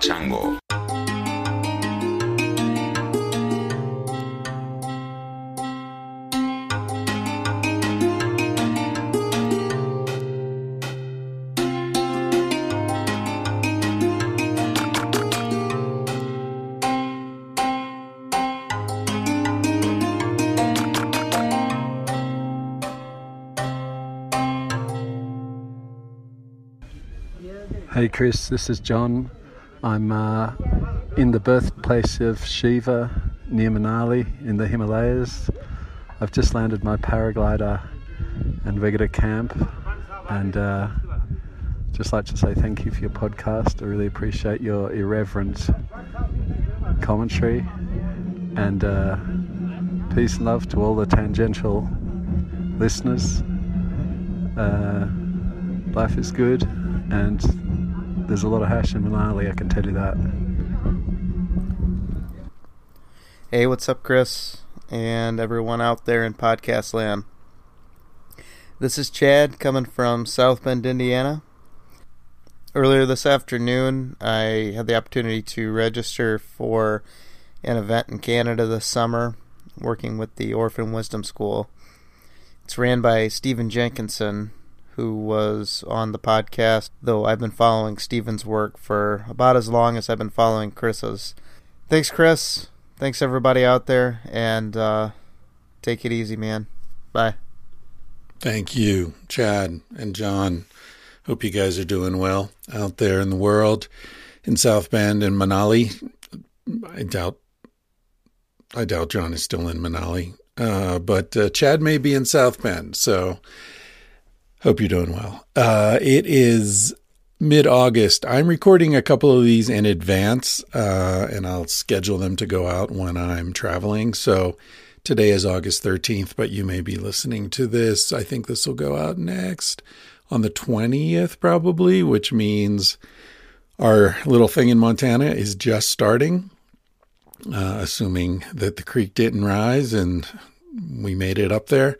Chango. Hey Chris, this is John. I'm uh, in the birthplace of Shiva near Manali in the Himalayas. I've just landed my paraglider and we're at camp and uh, just like to say thank you for your podcast. I really appreciate your irreverent commentary and uh, peace and love to all the tangential listeners. Uh, life is good and there's a lot of hash in Manali, I can tell you that. Hey, what's up, Chris? And everyone out there in podcast land. This is Chad coming from South Bend, Indiana. Earlier this afternoon, I had the opportunity to register for an event in Canada this summer, working with the Orphan Wisdom School. It's ran by Stephen Jenkinson, who was on the podcast, though I've been following Stephen's work for about as long as I've been following Chris's. Thanks, Chris. Thanks, everybody out there, and uh, take it easy, man. Bye. Thank you, Chad and John. Hope you guys are doing well out there in the world, in South Bend and Manali. I doubt, I doubt John is still in Manali, uh, but uh, Chad may be in South Bend. So Hope you're doing well. Uh, it is mid August. I'm recording a couple of these in advance, uh, and I'll schedule them to go out when I'm traveling. So today is August 13th, but you may be listening to this. I think this will go out next on the 20th, probably, which means our little thing in Montana is just starting, uh, assuming that the creek didn't rise and we made it up there.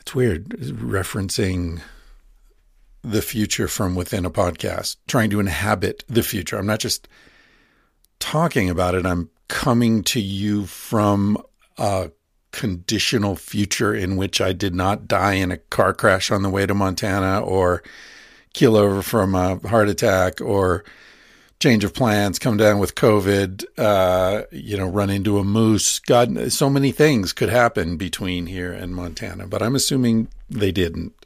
It's weird referencing the future from within a podcast, trying to inhabit the future. I'm not just talking about it, I'm coming to you from a conditional future in which I did not die in a car crash on the way to Montana or keel over from a heart attack or change of plans, come down with COVID, uh, you know, run into a moose. God, so many things could happen between here and Montana, but I'm assuming they didn't.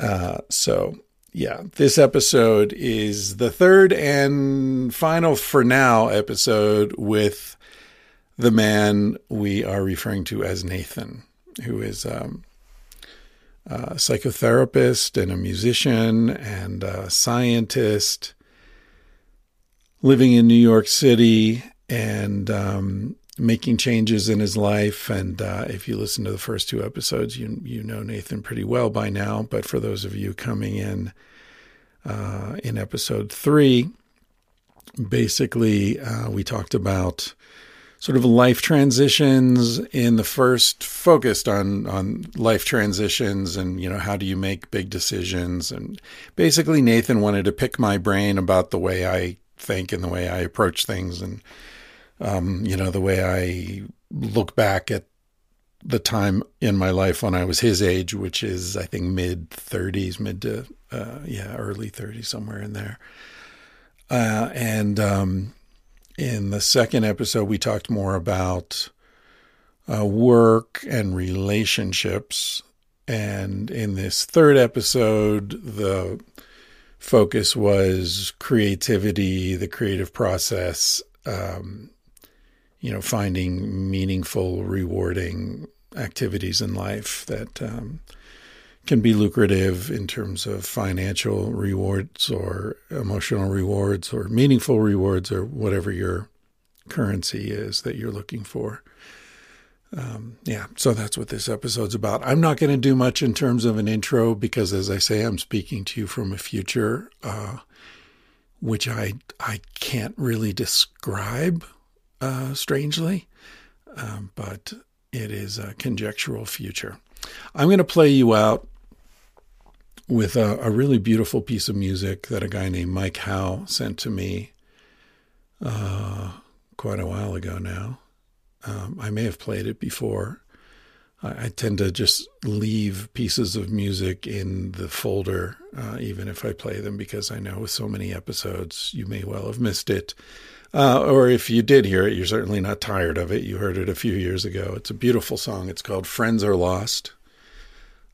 Uh, so, yeah, this episode is the third and final for now episode with the man we are referring to as Nathan, who is um, a psychotherapist and a musician and a scientist living in New York City and um, making changes in his life. And uh, if you listen to the first two episodes, you you know Nathan pretty well by now. But for those of you coming in uh, in episode three, basically uh, we talked about sort of life transitions in the first focused on on life transitions and you know how do you make big decisions and basically Nathan wanted to pick my brain about the way I think and the way I approach things and um, you know, the way I look back at the time in my life when I was his age, which is I think mid 30s, mid to uh, yeah, early 30s, somewhere in there. Uh, and um, in the second episode, we talked more about uh, work and relationships. And in this third episode, the focus was creativity, the creative process, um, you know, finding meaningful, rewarding activities in life that um, can be lucrative in terms of financial rewards or emotional rewards or meaningful rewards or whatever your currency is that you're looking for. Um, yeah, so that's what this episode's about. I'm not going to do much in terms of an intro because, as I say, I'm speaking to you from a future uh, which I I can't really describe uh, strangely, um, but it is a conjectural future. I'm going to play you out with a, a, really beautiful piece of music that a guy named Mike Howe sent to me uh, quite a while ago now. Um, I may have played it before. I, I, tend to just leave pieces of music in the folder, uh, even if I play them, because I know with so many episodes, you may well have missed it. Uh, or if you did hear it, you're certainly not tired of it. You heard it a few years ago. It's a beautiful song. It's called "Friends Are Lost."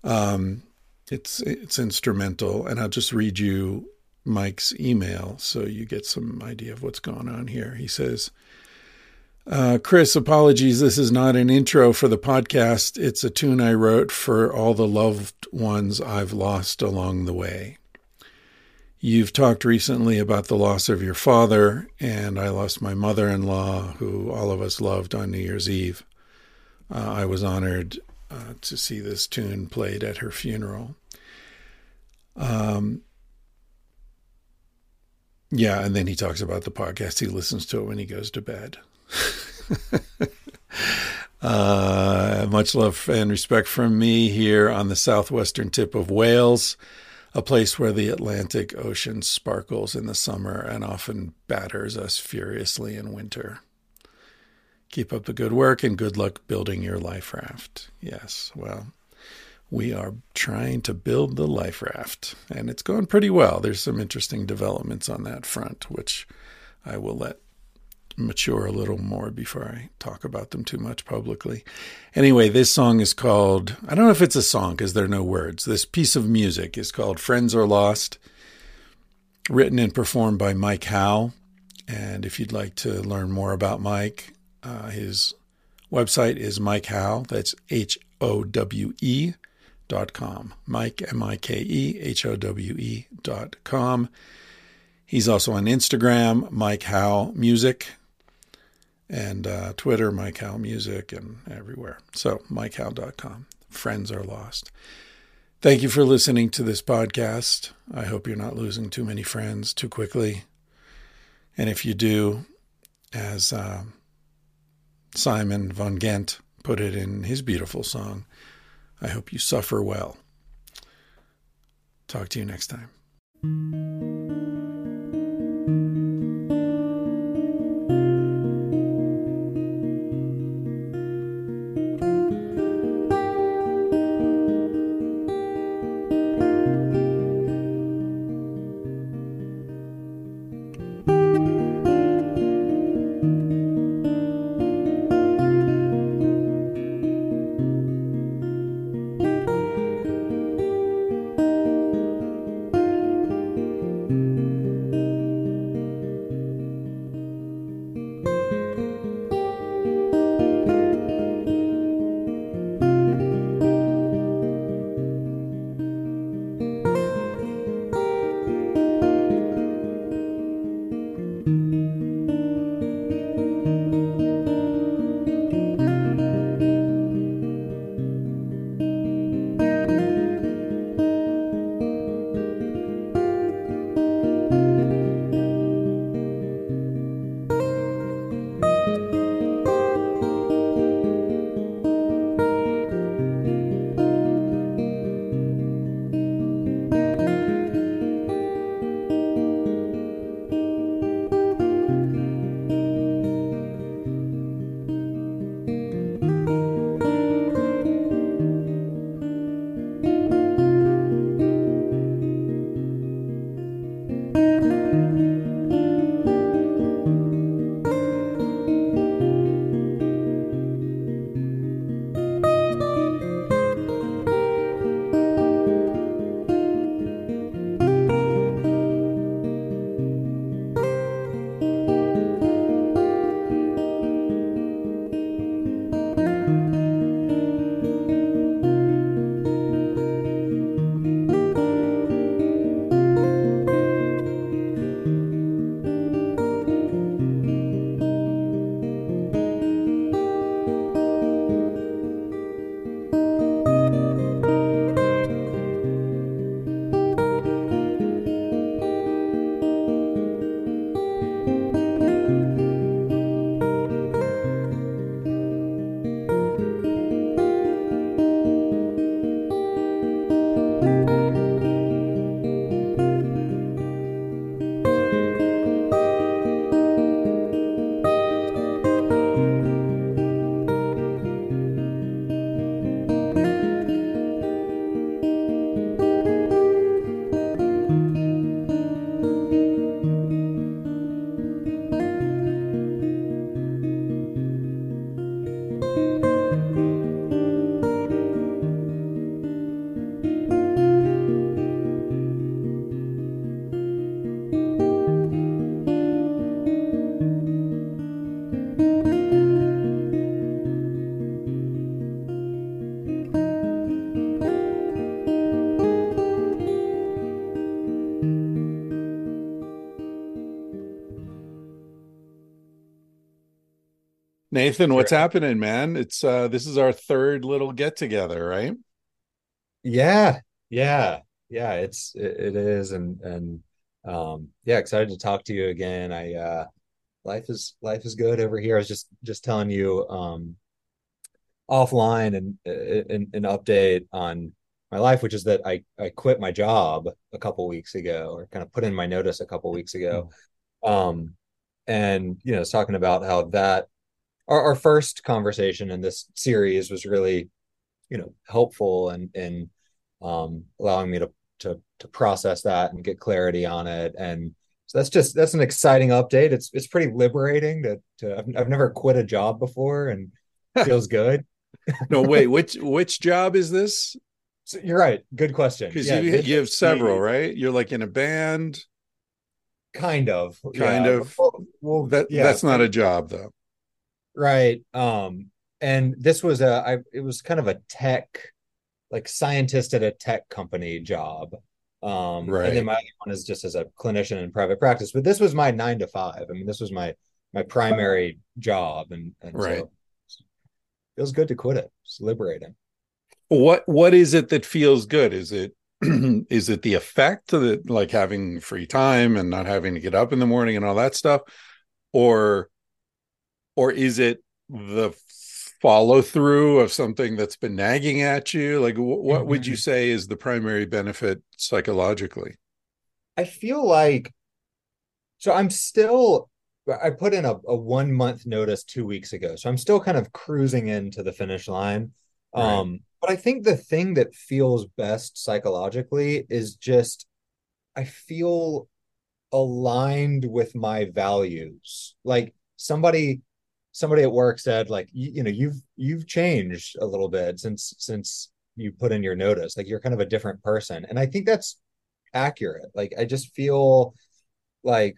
Um, it's it's instrumental, and I'll just read you Mike's email so you get some idea of what's going on here. He says. Uh, Chris, apologies. This is not an intro for the podcast. It's a tune I wrote for all the loved ones I've lost along the way. You've talked recently about the loss of your father, and I lost my mother in law, who all of us loved on New Year's Eve. Uh, I was honored uh, to see this tune played at her funeral. Um, yeah, and then he talks about the podcast. He listens to it when he goes to bed. uh, much love and respect from me here on the southwestern tip of Wales, a place where the Atlantic Ocean sparkles in the summer and often batters us furiously in winter. Keep up the good work and good luck building your life raft. Yes, well, we are trying to build the life raft, and it's going pretty well. There's some interesting developments on that front, which I will let mature a little more before I talk about them too much publicly. Anyway, this song is called, I don't know if it's a song because there are no words. This piece of music is called Friends Are Lost, written and performed by Mike Howe. And if you'd like to learn more about Mike, uh, his website is Mike Howe. That's H O W E dot com. Mike, M I K E, H O W E dot com. He's also on Instagram, Mike Howe Music and uh, Twitter, Howe Music, and everywhere. So, MikeHowe.com. Friends are lost. Thank you for listening to this podcast. I hope you're not losing too many friends too quickly. And if you do, as uh, Simon von Gent put it in his beautiful song, I hope you suffer well. Talk to you next time. Nathan, what's sure. happening, man? It's uh this is our third little get together, right? Yeah, yeah, yeah. It's it, it is, and and um yeah, excited to talk to you again. I uh life is life is good over here. I was just just telling you um offline and an, an update on my life, which is that I I quit my job a couple weeks ago, or kind of put in my notice a couple weeks ago. Mm. Um, and you know, it's talking about how that our, our first conversation in this series was really, you know, helpful and and um, allowing me to to to process that and get clarity on it. And so that's just that's an exciting update. It's it's pretty liberating that to, I've, I've never quit a job before and feels good. no, wait, which which job is this? So you're right. Good question. Because yeah, you, you have several, right? You're like in a band. Kind of. Kind yeah. of. Well, well that yeah, that's not a job though. Right. Um, and this was a I it was kind of a tech like scientist at a tech company job. Um right. and then my other one is just as a clinician in private practice. But this was my nine to five. I mean, this was my my primary job and, and right. so feels good to quit it. It's liberating what what is it that feels good is it is it the effect of it like having free time and not having to get up in the morning and all that stuff or or is it the follow through of something that's been nagging at you like w- what mm-hmm. would you mm-hmm. say is the primary benefit psychologically i feel like so i'm still i put in a, a one month notice two weeks ago so i'm still kind of cruising into the finish line right. um but I think the thing that feels best psychologically is just I feel aligned with my values. Like somebody somebody at work said like you, you know you've you've changed a little bit since since you put in your notice. Like you're kind of a different person. And I think that's accurate. Like I just feel like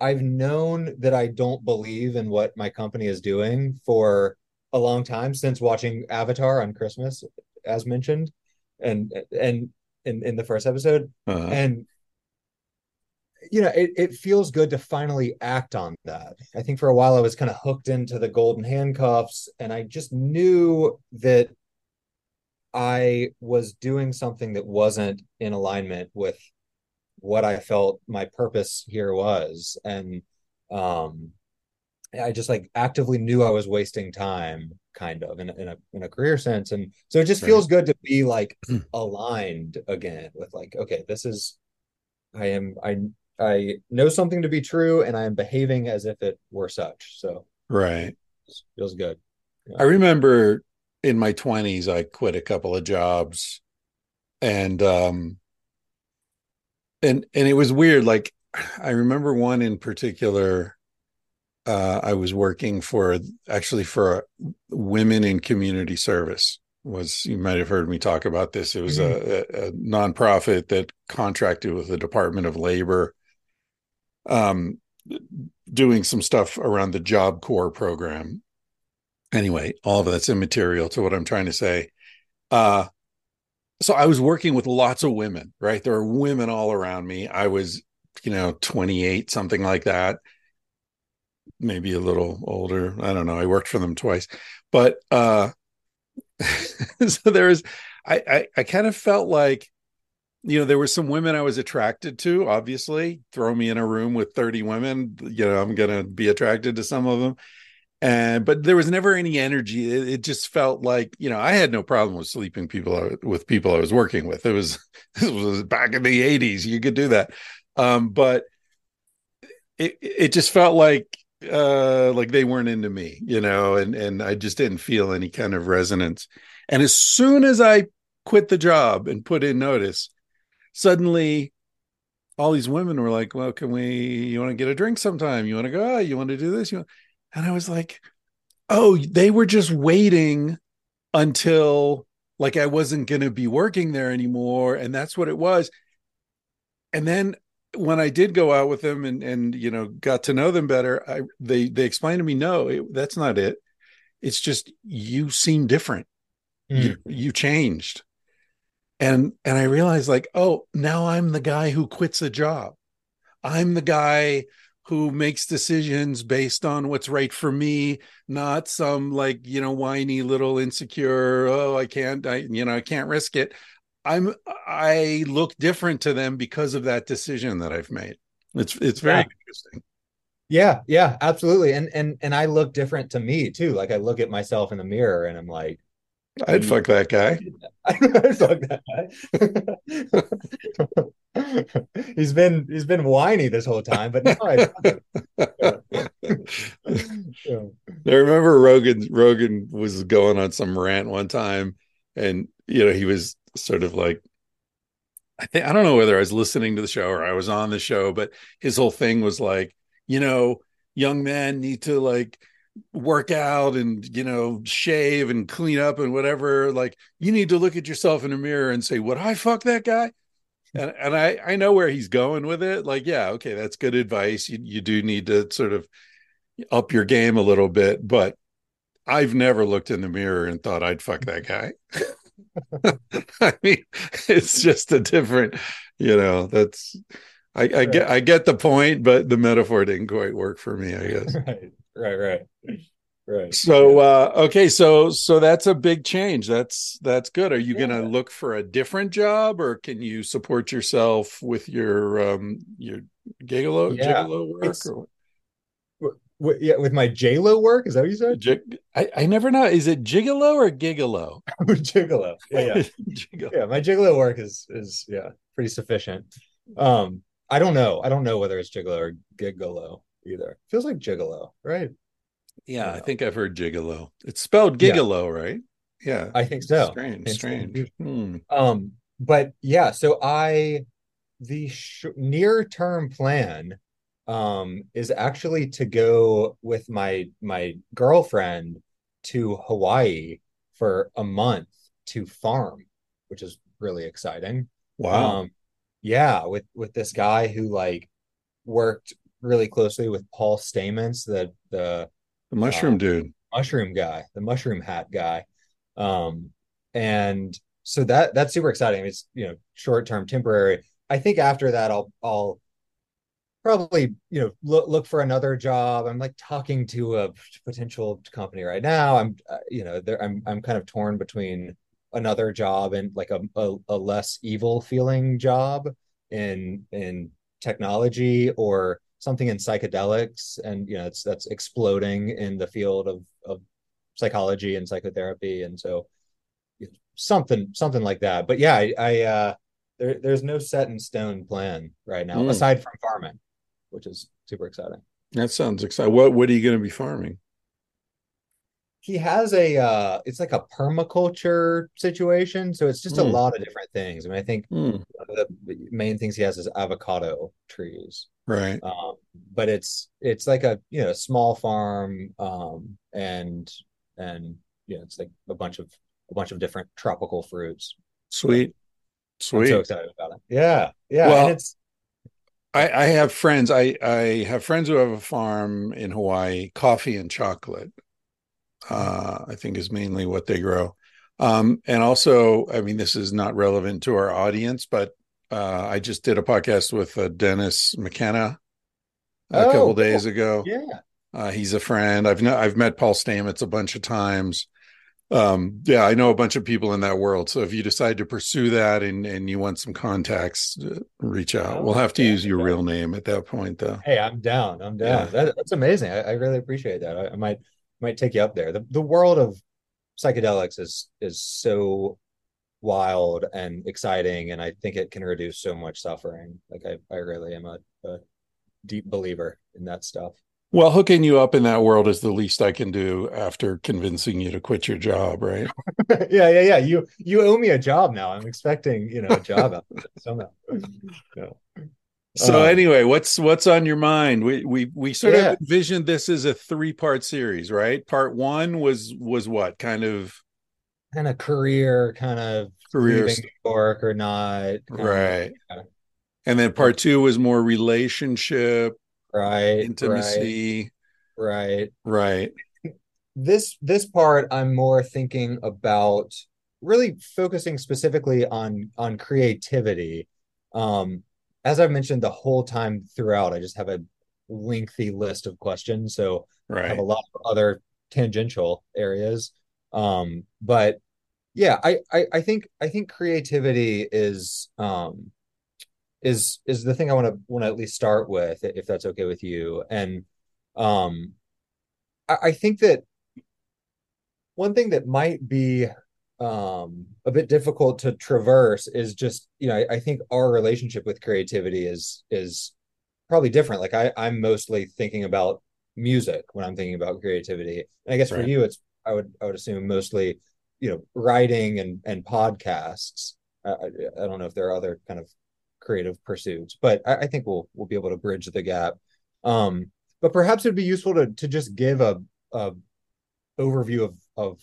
I've known that I don't believe in what my company is doing for a long time since watching Avatar on Christmas, as mentioned, and and in in the first episode, uh-huh. and you know, it it feels good to finally act on that. I think for a while I was kind of hooked into the golden handcuffs, and I just knew that I was doing something that wasn't in alignment with what I felt my purpose here was, and um I just like actively knew I was wasting time, kind of in a, in a in a career sense, and so it just feels good to be like aligned again with like, okay, this is, I am I I know something to be true, and I am behaving as if it were such. So right, feels good. Yeah. I remember in my twenties, I quit a couple of jobs, and um, and and it was weird. Like I remember one in particular uh, I was working for actually for women in community service. Was you might have heard me talk about this? It was mm-hmm. a, a, nonprofit that contracted with the Department of Labor, um, doing some stuff around the Job Corps program. Anyway, all of that's immaterial to what I'm trying to say. Uh, so I was working with lots of women, right? There are women all around me. I was, you know, 28, something like that maybe a little older. I don't know. I worked for them twice, but uh, so there is. I, I I kind of felt like, you know, there were some women I was attracted to. Obviously, throw me in a room with thirty women, you know, I'm gonna be attracted to some of them. And but there was never any energy. It, it just felt like you know I had no problem with sleeping people with people I was working with. It was this was back in the '80s. You could do that, um, but it it just felt like uh like they weren't into me you know and and i just didn't feel any kind of resonance and as soon as i quit the job and put in notice suddenly all these women were like well can we you want to get a drink sometime you want to go oh, you want to do this you want... and i was like oh they were just waiting until like i wasn't going to be working there anymore and that's what it was and then when I did go out with them and and you know got to know them better, I they they explained to me, no, it, that's not it. It's just you seem different. Mm. You you changed, and and I realized like, oh, now I'm the guy who quits a job. I'm the guy who makes decisions based on what's right for me, not some like, you know, whiny little insecure, oh, I can't, I, you know, I can't risk it. I'm, I look different to them because of that decision that I've made. It's, it's very yeah. interesting. Yeah, yeah, absolutely. And and and I look different to me too. Like I look at myself in the mirror and I'm like, I'd fuck that guy. I'd fuck that guy. he's been he's been whiny this whole time, but now I, remember Rogan Rogan was going on some rant one time, and you know he was sort of like I think I don't know whether I was listening to the show or I was on the show, but his whole thing was like, you know, young men need to like work out and you know shave and clean up and whatever like you need to look at yourself in the mirror and say would i fuck that guy? And and i i know where he's going with it. Like yeah okay that's good advice. You, you do need to sort of up your game a little bit but i've never looked in the mirror and thought i'd fuck that guy. I mean it's just a different you know that's I, I get I get the point, but the metaphor didn't quite work for me, I guess. right, right, right. Right. So uh okay, so so that's a big change. That's that's good. Are you yeah. gonna look for a different job or can you support yourself with your um your gigolo yeah. gigolo work yeah, with my JLo work, is that what you said? Jig- I, I never know. Is it gigolo or gigolo? gigolo. Yeah, yeah. gigolo. yeah, my gigolo work is is yeah, pretty sufficient. Um, I don't know. I don't know whether it's gigolo or gigolo either. Feels like gigolo, right? Yeah, I, I think I've heard gigolo. It's spelled gigolo, yeah. right? Yeah, I think so. Strange, it's strange. Hmm. Um, but yeah, so I the sh- near term plan um is actually to go with my my girlfriend to Hawaii for a month to farm, which is really exciting. Wow. Um, yeah, with with this guy who like worked really closely with Paul Stamets, the the, the mushroom uh, dude, mushroom guy, the mushroom hat guy. Um, and so that that's super exciting. It's you know short term, temporary. I think after that, I'll I'll probably you know look look for another job. I'm like talking to a potential company right now. I'm uh, you know there I'm I'm kind of torn between another job and like a, a, a less evil feeling job in in technology or something in psychedelics and you know it's that's exploding in the field of of psychology and psychotherapy. And so you know, something something like that. But yeah i, I uh there, there's no set in stone plan right now mm. aside from farming which is super exciting. That sounds exciting what what are you going to be farming he has a uh it's like a permaculture situation so it's just mm. a lot of different things. I mean i think mm. the main things he has is avocado trees. Right. Um, but it's it's like a you know small farm um and and you know it's like a bunch of a bunch of different tropical fruits. Sweet. Sweet I'm so excited about it. Yeah yeah well, and it's I, I have friends I I have friends who have a farm in Hawaii coffee and chocolate uh, I think is mainly what they grow. Um, and also, I mean, this is not relevant to our audience, but uh, I just did a podcast with uh, Dennis McKenna a oh, couple days cool. ago. Yeah, uh, he's a friend. I've no, I've met Paul Stamets a bunch of times. Um, yeah, I know a bunch of people in that world. So if you decide to pursue that and and you want some contacts, uh, reach out. Oh, we'll have to use your real name at that point, though. Hey, I'm down. I'm down. Yeah. That, that's amazing. I, I, really appreciate that. I, I might might take you up there. The the world of psychedelics is is so wild and exciting, and I think it can reduce so much suffering. Like I, I really am a, a deep believer in that stuff. Well, hooking you up in that world is the least I can do after convincing you to quit your job, right? yeah, yeah, yeah. You you owe me a job now. I'm expecting, you know, a job out somehow. So um, anyway, what's what's on your mind? We we we sort yeah. of envisioned this as a three part series, right? Part one was was what kind of kind of career, kind of career New York or not, right? Of, yeah. And then part two was more relationship, right? Intimacy, right? Right. This this part, I'm more thinking about really focusing specifically on on creativity. Um, as I've mentioned the whole time throughout, I just have a lengthy list of questions. So right. I have a lot of other tangential areas. Um, but yeah, I, I I think I think creativity is um is is the thing I want to want to at least start with, if that's okay with you. And um I, I think that one thing that might be um a bit difficult to traverse is just you know I, I, think our relationship with creativity is is probably different. Like i i'm mostly thinking about music when i'm thinking about creativity. And i guess right. for you it's i would i would assume mostly you know writing and and podcasts. I, I don't know if there are other kind of creative pursuits but I, I think we'll we'll be able to bridge the gap. Um but perhaps it'd be useful to to just give a, a overview of of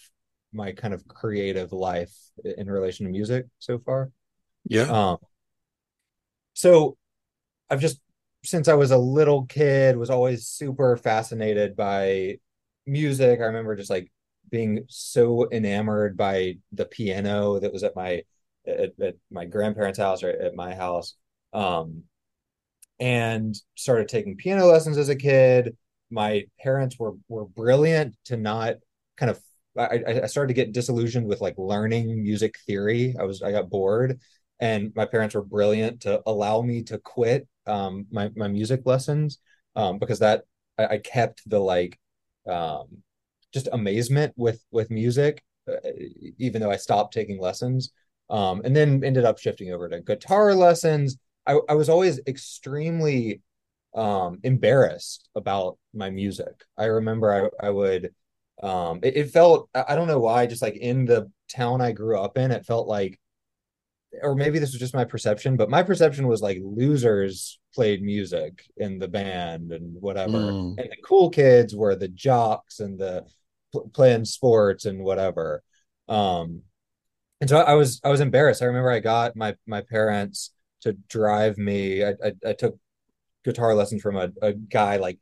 my kind of creative life in relation to music so far. Yeah. Um, so I've just since I was a little kid was always super fascinated by music. I remember just like being so enamored by the piano that was at my at, at my grandparents' house or at my house. Um, and started taking piano lessons as a kid. My parents were were brilliant to not kind of I, I started to get disillusioned with like learning music theory. I was I got bored, and my parents were brilliant to allow me to quit um, my my music lessons um, because that I, I, kept the like um, just amazement with with music, uh, even though I stopped taking lessons, um, and then ended up shifting over to guitar lessons. I, I was always extremely um, embarrassed about my music. I remember I, I would um it, it felt i don't know why just like in the town i grew up in it felt like or maybe this was just my perception but my perception was like losers played music in the band and whatever. Mm. and the cool kids were the jocks and the pl- playing sports and whatever. Um and so I, I was i was embarrassed. I remember i got my my parents to drive me. I i, I took guitar lessons from a, a guy like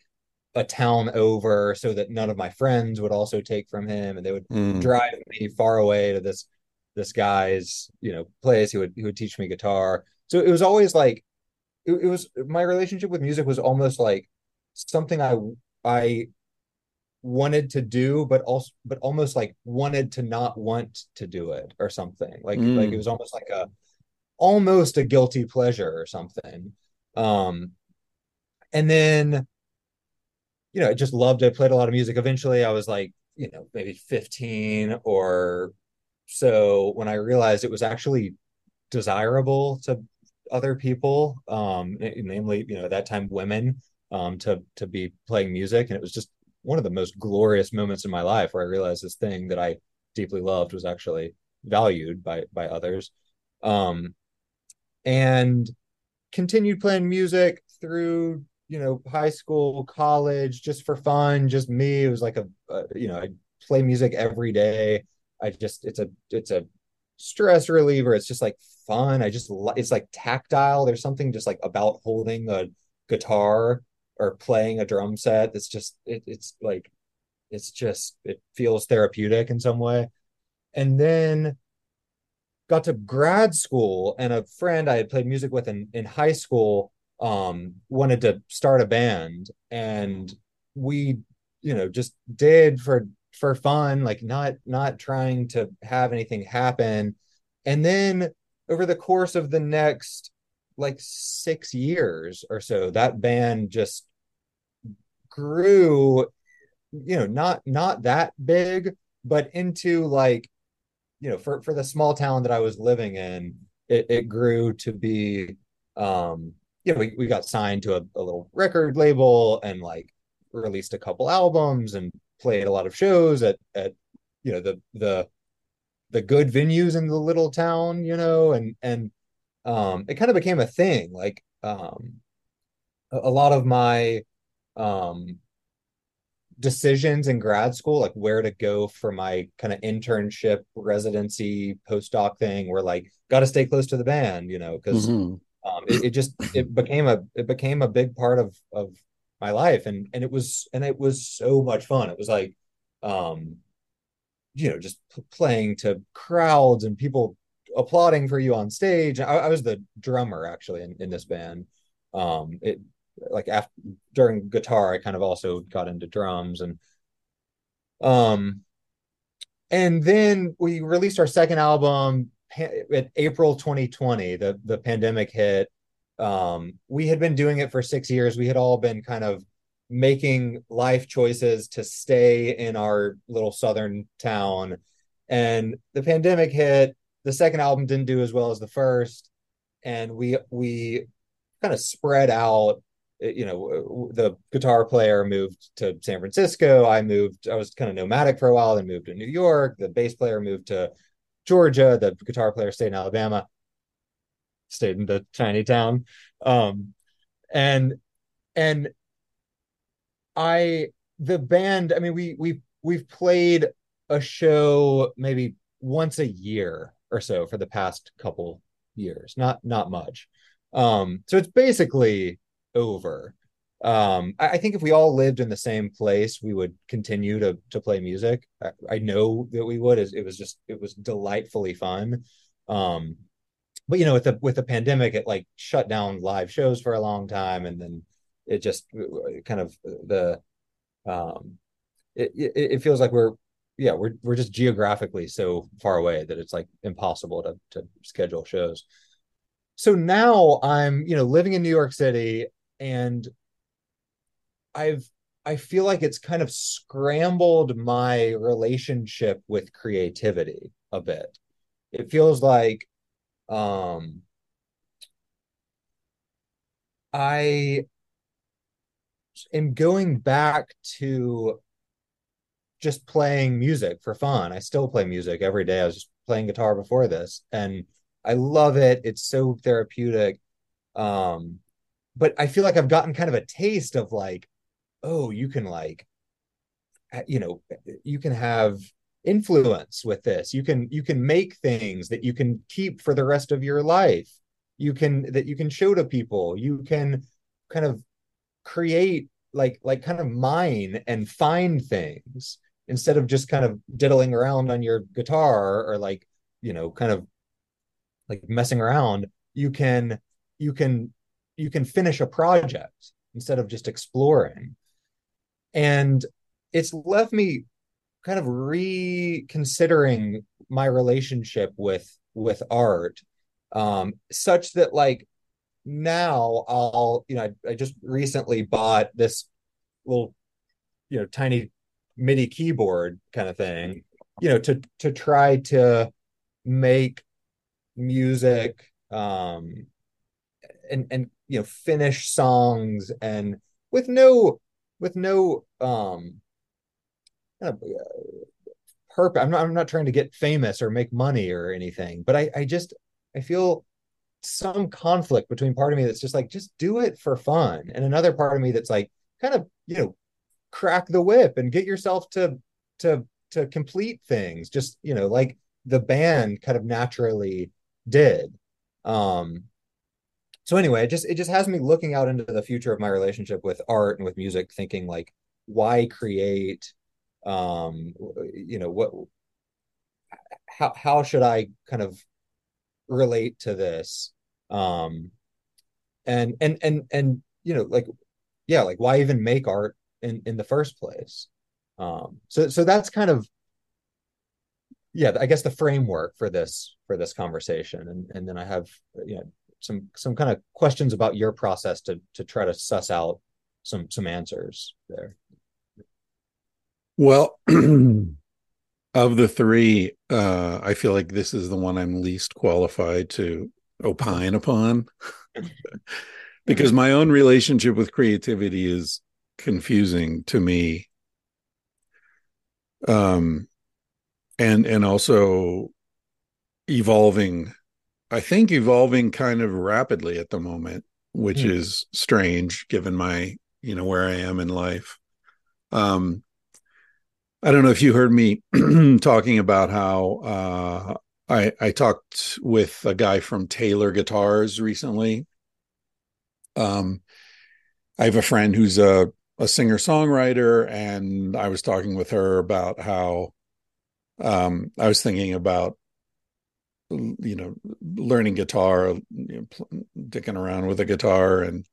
a town over so that none of my friends would also take from him and they would mm. drive me far away to this this guy's you know place he would he would teach me guitar so it was always like it, it was my relationship with music was almost like something i i wanted to do but also but almost like wanted to not want to do it or something like mm. like it was almost like a almost a guilty pleasure or something um and then you know, I just loved it. Played a lot of music. Eventually, I was like, you know, maybe 15 or so when I realized it was actually desirable to other people, um, namely, you know, at that time women, um, to to be playing music, and it was just one of the most glorious moments in my life where I realized this thing that I deeply loved was actually valued by by others, um, and continued playing music through you know, high school, college, just for fun, just me. It was like a, you know, I play music every day. I just it's a it's a stress reliever. It's just like fun. I just it's like tactile. There's something just like about holding a guitar or playing a drum set. It's just it, it's like it's just it feels therapeutic in some way. And then got to grad school and a friend I had played music with in, in high school um wanted to start a band. And we you know just did for for fun like not not trying to have anything happen. And then over the course of the next like 6 years or so that band just grew you know not not that big but into like you know for for the small town that I was living in it, it grew to be um you know, we, we got signed to a, a little record label and like released a couple albums and played a lot of shows at at you know the the the good venues in the little town, you know, and and um it kind of became a thing. Like um a, a lot of my um decisions in grad school, like where to go for my kind of internship, residency, postdoc thing, were like, got to stay close to the band, you know, because mm-hmm um, it, it, just it became a it became a big part of of my life. And and it was and it was so much fun. It was like um you know just p- playing to crowds and people applauding for you on stage. I, I was the drummer actually in, in this band. Um it like after during guitar, I kind of also got into drums and um and then we released our second album in April 2020. The the pandemic hit. Um, we had been doing it for six years. We had all been kind of making life choices to stay in our little southern town. And the pandemic hit. The second album didn't do as well as the first, and we we kind of spread out. You know, the guitar player moved to San Francisco. I moved. I was kind of nomadic for a while, then moved to New York. The bass player moved to Georgia. The guitar player stayed in Alabama. Stayed in the tiny town. Um, and and I the band, I mean, we we we've played a show maybe once a year or so for the past couple years. Not not much. Um, so it's basically over. Um, I, I, think if we all lived in the same place, we would continue to to play music. I, I know that we would. It was just it was delightfully fun. Um, but you know, with the with the pandemic, it like shut down live shows for a long time, and then it just kind of the um it, it, it feels like we're yeah we're we're just geographically so far away that it's like impossible to to schedule shows so now i'm you know living in new york city and i've i feel like it's kind of scrambled my relationship with creativity a bit it feels like um i am going back to just playing music for fun. I still play music every day. I was just playing guitar before this and I love it. It's so therapeutic. Um, but I feel like I've gotten kind of a taste of like, oh, you can like, you know, you can have influence with this. You can you can make things that you can keep for the rest of your life. You can that you can show to people. You can kind of create like like kind of mine and find things instead of just kind of diddling around on your guitar or like you know kind of like messing around you can you can you can finish a project instead of just exploring and it's left me kind of reconsidering my relationship with with art um such that like now I'll, you know, I, I, just recently bought this little, you know, tiny MIDI keyboard kind of thing, you know, to to try to make music um and and you know finish songs and with no with no um kind of, uh, purpose I'm not I'm not trying to get famous or make money or anything but I I just I feel some conflict between part of me that's just like just do it for fun and another part of me that's like kind of you know crack the whip and get yourself to to to complete things just you know like the band kind of naturally did. Um so anyway it just it just has me looking out into the future of my relationship with art and with music thinking like why create um you know what how how should i kind of relate to this? Um and and and and you know like yeah like why even make art in in the first place? Um so so that's kind of yeah i guess the framework for this for this conversation. And and then i have you know some some kind of questions about your process to to try to suss out some some answers there. Well of the three uh i feel like this is the one i'm least qualified to opine upon. Because my own relationship with creativity is confusing to me. Um and and also evolving i think evolving kind of rapidly at the moment which mm. is strange given my you know where i am in life um i don't know if you heard me talking about how uh I I talked with a guy from Taylor Guitars recently. Um, I have a friend who's a a singer songwriter, and I was talking with her about how um, I was thinking about you know learning guitar, you know, dicking around with a guitar, and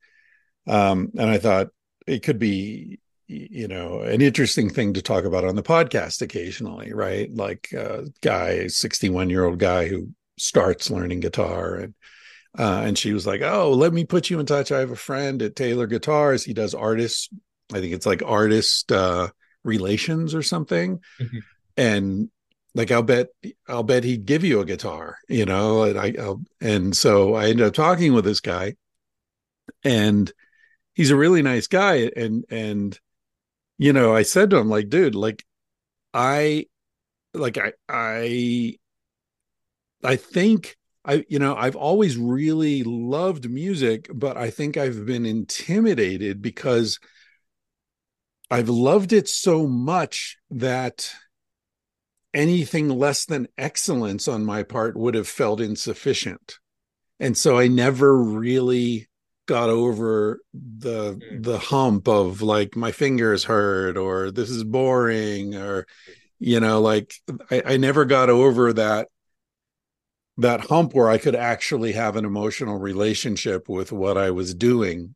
Um, and I thought it could be, you know, an interesting thing to talk about on the podcast occasionally, right? Like a guy, 61 year old guy who starts learning guitar and uh, and she was like, "Oh, let me put you in touch. I have a friend at Taylor Guitars. He does artists I think it's like artist uh, relations or something. Mm-hmm. And like, I'll bet, I'll bet he'd give you a guitar, you know. And I, I'll, and so I ended up talking with this guy, and he's a really nice guy. And and you know, I said to him, like, dude, like, I, like, I, I, I think I, you know, I've always really loved music, but I think I've been intimidated because I've loved it so much that anything less than excellence on my part would have felt insufficient. And so I never really got over the mm. the hump of like my fingers hurt or this is boring or you know like I, I never got over that that hump where I could actually have an emotional relationship with what I was doing.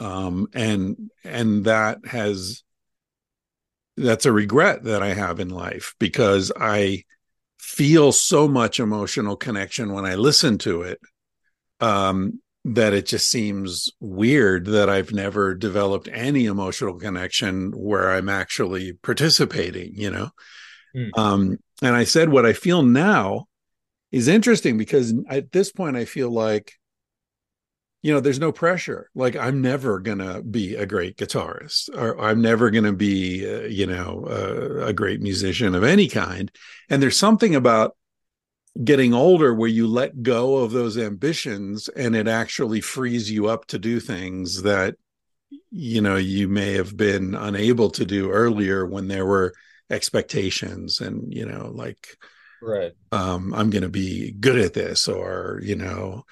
Um, and and that has that's a regret that I have in life because I feel so much emotional connection when I listen to it um, that it just seems weird that I've never developed any emotional connection where I'm actually participating, you know. Mm. Um, and I said what I feel now is interesting because at this point I feel like you know there's no pressure. Like i'm never going to be a great guitarist or i'm never going to be uh, you know uh, a great musician of any kind. And there's something about getting older where you let go of those ambitions and it actually frees you up to do things that you know you may have been unable to do earlier when there were expectations and you know like right. um i'm going to be good at this or you know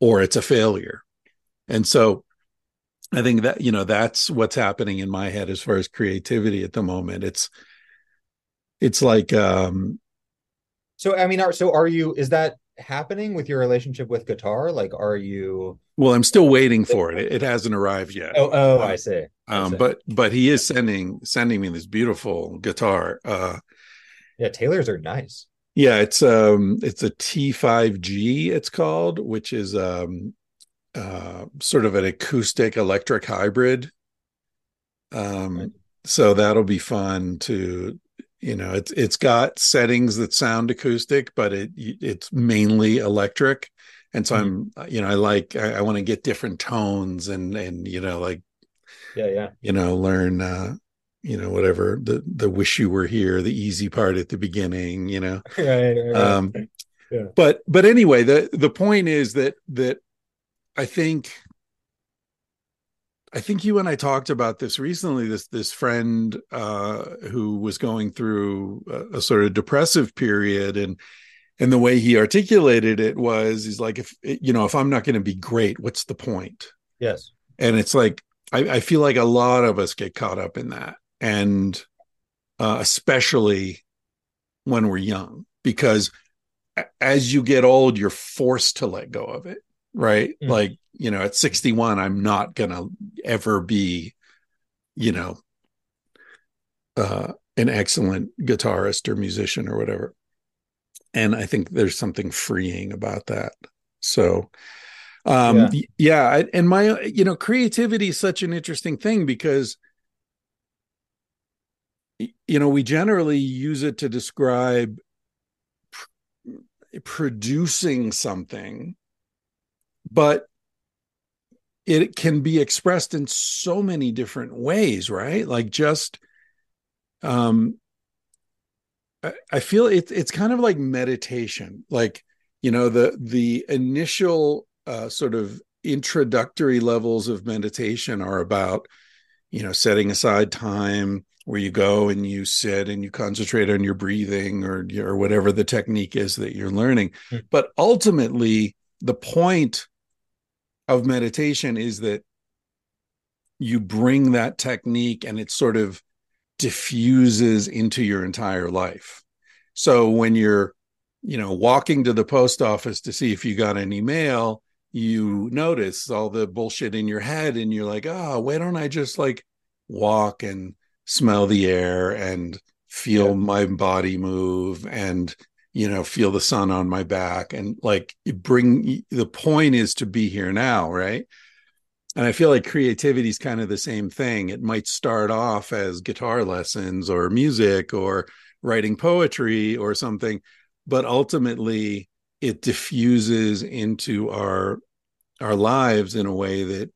or it's a failure and so i think that you know that's what's happening in my head as far as creativity at the moment. It's it's like um so i mean are so are you is that happening with your relationship with guitar? Like are you well i'm still waiting for it. It, hasn't arrived yet. Oh, oh um, i see. I um see. but but he is sending sending me this beautiful guitar uh yeah taylors are nice. Yeah, it's um it's a T5G it's called, which is um uh sort of an acoustic electric hybrid. Um right. so that'll be fun to you know, it's it's got settings that sound acoustic, but it it's mainly electric. And so mm-hmm. I'm you know, I like I, I want to get different tones and and you know like yeah, yeah. You know, learn uh you know whatever the the wish you were here the easy part at the beginning you know right, right, um yeah. but but anyway the the point is that that i think i think you and i talked about this recently this this friend uh who was going through a, a sort of depressive period and and the way he articulated it was he's like if you know if i'm not going to be great what's the point? Yes. And it's like I, I feel like a lot of us get caught up in that and uh, especially when we're young, because as you get old, you're forced to let go of it, right? Mm. Like, you know, at 61, I'm not going to ever be, you know, uh, an excellent guitarist or musician or whatever. And I think there's something freeing about that. So, um, yeah. yeah. And my, you know, creativity is such an interesting thing because you know we generally use it to describe pr- producing something but it can be expressed in so many different ways right like just um I, I feel it, it's kind of like meditation like you know the the initial uh, sort of introductory levels of meditation are about you know setting aside time where you go and you sit and you concentrate on your breathing or or whatever the technique is that you're learning mm. but ultimately the point of meditation is that you bring that technique and it sort of diffuses into your entire life so when you're you know walking to the post office to see if you got any mail you notice all the bullshit in your head and you're like oh why don't i just like walk and smell the air and feel yeah. my body move and you know feel the sun on my back and like bring the point is to be here now right? And i feel like creativity is kind of the same thing. It might start off as guitar lessons or music or writing poetry or something but ultimately it diffuses into our our lives in a way that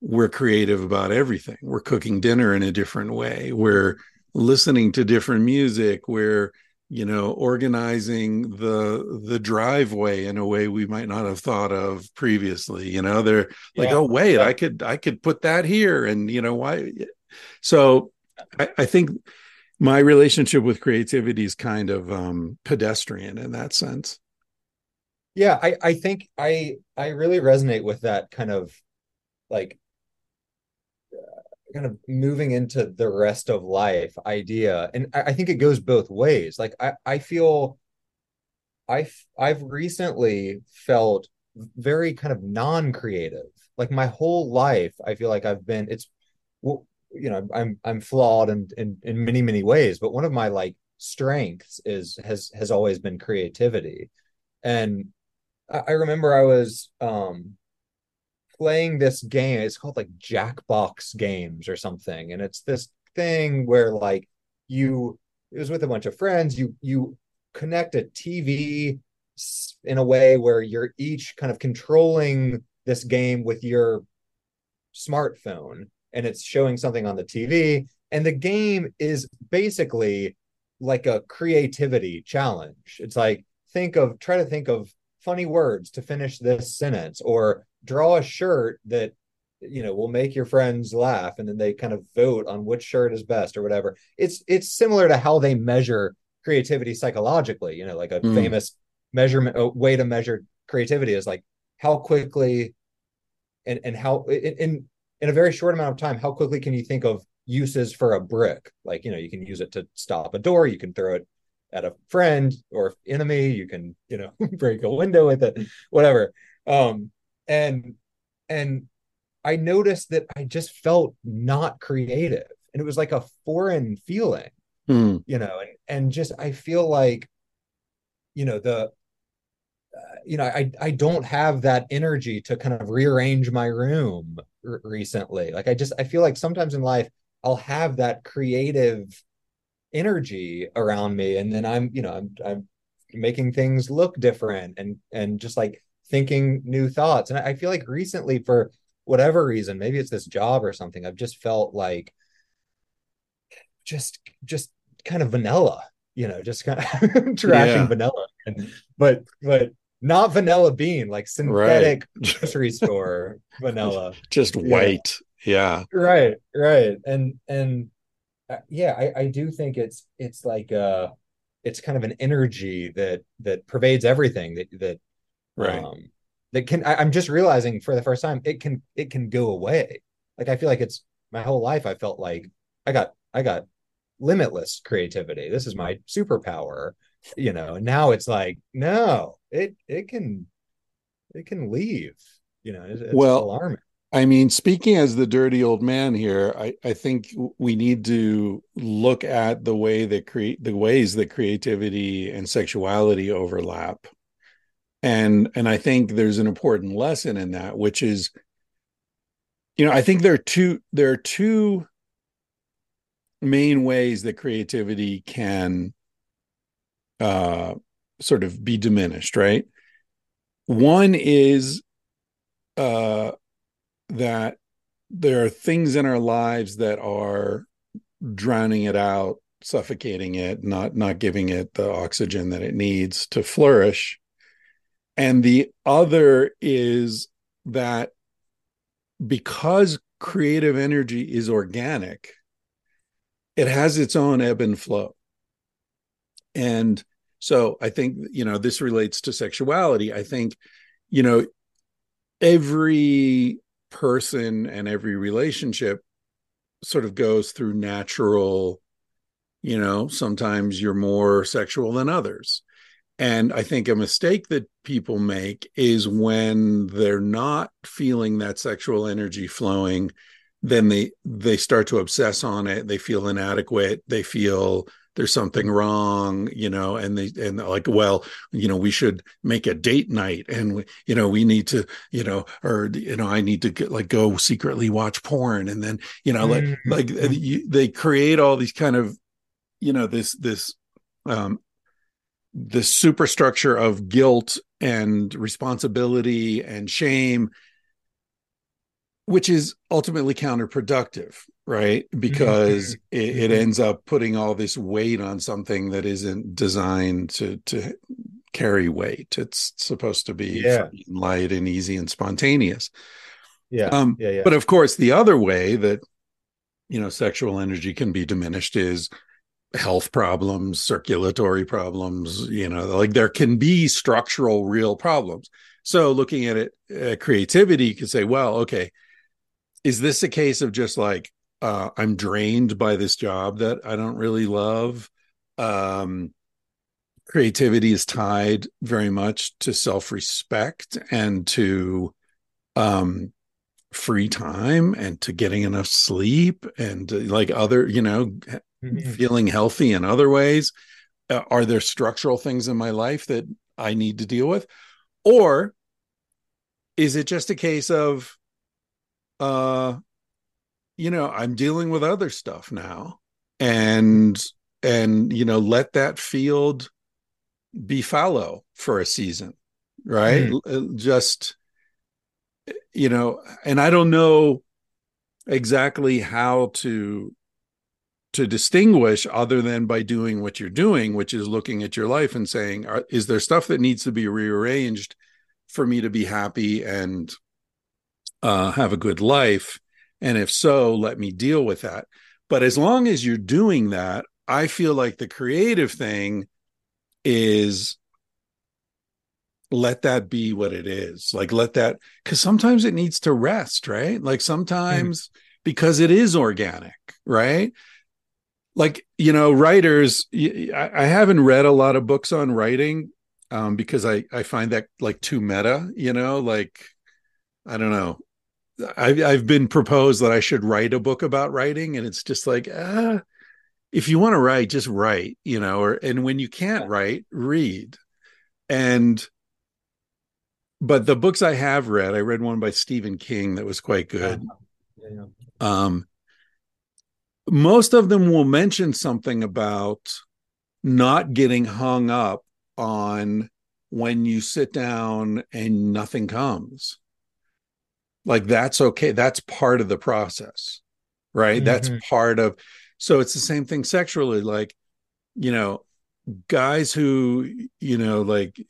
we're creative about everything. We're cooking dinner in a different way. We're listening to different music. We're you know organizing the the driveway in a way we might not have thought of previously you know they're yeah. like oh wait i could i could put that here and you know why so I, I, think my relationship with creativity is kind of um pedestrian in that sense yeah i i think i i really resonate with that kind of like kind of moving into the rest of life idea. And I, I, think it goes both ways. Like i i feel i i've recently felt very kind of non-creative. Like my whole life i feel like i've been it's you know i'm i'm flawed in, in in many many ways but one of my like strengths is has has always been creativity. And I, I remember i was um playing this game. It's called like Jackbox Games or something, and it's this thing where like you it was with a bunch of friends. You you connect a TV in a way where you're each kind of controlling this game with your smartphone, and it's showing something on the TV. And the game is basically like a creativity challenge. It's like think of try to think of funny words to finish this sentence or draw a shirt that you know will make your friends laugh and then they kind of vote on which shirt is best or whatever. It's it's similar to how they measure creativity psychologically you know like a mm. famous measurement a way to measure creativity is like how quickly and and how in, in in a very short amount of time how quickly can you think of uses for a brick? Like you know you can use it to stop a door you can throw it at a friend or enemy you can you know break a window with it whatever. Um and and I noticed that I just felt not creative, and it was like a foreign feeling, hmm. you know, and and just I feel like, you know, the uh, you know i i don't have that energy to kind of rearrange my room r- recently like i just i feel like sometimes in life i'll have that creative energy around me and then i'm you know i'm i'm making things look different and and just like thinking new thoughts. And I, feel like recently, for whatever reason, maybe it's this job or something, I've just felt like just just kind of vanilla, you know, just kind of trashing yeah. vanilla. And, but but not vanilla bean, like synthetic right. grocery store vanilla. Just white. Yeah. yeah. Right, right. And and uh, yeah, I, I do think it's it's like uh it's kind of an energy that that pervades everything that that right. um, that can I, i'm just realizing for the first time it can it can go away. Like i feel like it's my whole life i felt like i got i got limitless creativity. This is my superpower you know and now it's like no it it can it can leave you know it's, well alarming. I mean, speaking as the dirty old man here, I, I think we need to look at the way that create the ways that creativity and sexuality overlap and and i think there's an important lesson in that which is you know i think there are two there are two main ways that creativity can uh sort of be diminished right? One is uh that there are things in our lives that are drowning it out suffocating it not not giving it the oxygen that it needs to flourish and the other is that because creative energy is organic, it has its own ebb and flow. And so I think, you know, this relates to sexuality. I think, you know, every person and every relationship sort of goes through natural, you know, sometimes you're more sexual than others and I think a mistake that people make is when they're not feeling that sexual energy flowing, then they they start to obsess on it. They feel inadequate. They feel there's something wrong, you know, and they and like, well, you know, we should make a date night, and we, you know, we need to, you know, or you know, I need to get, like go secretly watch porn, and then you know, like mm-hmm. like you, they create all these kind of, you know, this this um the superstructure of guilt and responsibility and shame which is ultimately counterproductive right because mm-hmm. it, it, mm-hmm. ends up putting all this weight on something that isn't designed to to carry weight it's supposed to be yeah. light and easy and spontaneous yeah. Um, yeah yeah but of course the other way that you know sexual energy can be diminished is health problems, circulatory problems, you know, like there can be structural real problems. So looking at it, uh, creativity, you can say, well, okay, is this a case of just like uh, I'm drained by this job that I don't really love? Um, creativity is tied very much to self-respect and to um, free time and to getting enough sleep and uh, like other, you know, mm-hmm. feeling healthy in other ways? Uh, are there structural things in my life that I need to deal with? Or is it just a case of, uh, you know, I'm dealing with other stuff now and, and, you know, let that field be fallow for a season, right? Mm. Just, you know, and I don't know exactly how to to distinguish other than by doing what you're doing which is looking at your life and saying are, is there stuff that needs to be rearranged for me to be happy and uh, have a good life? And if so let me deal with that. But as long as you're doing that i feel like the creative thing is let that be what it is. Like let that because sometimes it needs to rest right? Like sometimes mm. because it is organic right like you know writers i haven't read a lot of books on writing um, because i i find that like too meta you know like i don't know I've, I've been proposed that i should write a book about writing and it's just like ah if you want to write just write you know or and when you can't write read and but the books i have read i read one by stephen king that was quite good yeah. Yeah, yeah. um most of them will mention something about not getting hung up on when you sit down and nothing comes. Like that's okay. That's part of the process, right? Mm-hmm. That's part of. So it's the same thing sexually. Like, you know, guys who, you know, like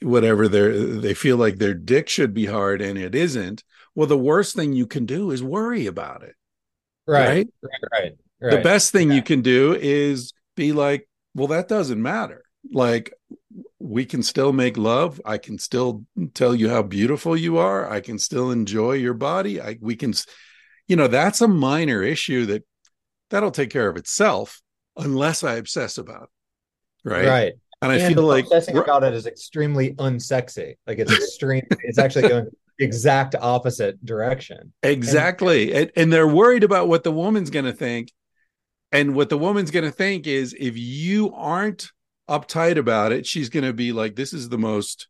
whatever they're, they feel like their dick should be hard and it isn't. Well, the worst thing you can do is worry about it Right. Right. Right. right. The best thing yeah. you can do is be like, well, that doesn't matter. Like, we can still make love. I can still tell you how beautiful you are. I can still enjoy your body. I we can, you know, that's a minor issue that that'll take care of itself unless I obsess about it. Right. Right. And I and feel like obsessing about it is extremely unsexy. Like it's extreme. it's actually going exact opposite direction. Exactly. And, and they're worried about what the woman's going to think. And what the woman's going to think is if you aren't uptight about it, she's going to be like, this is the most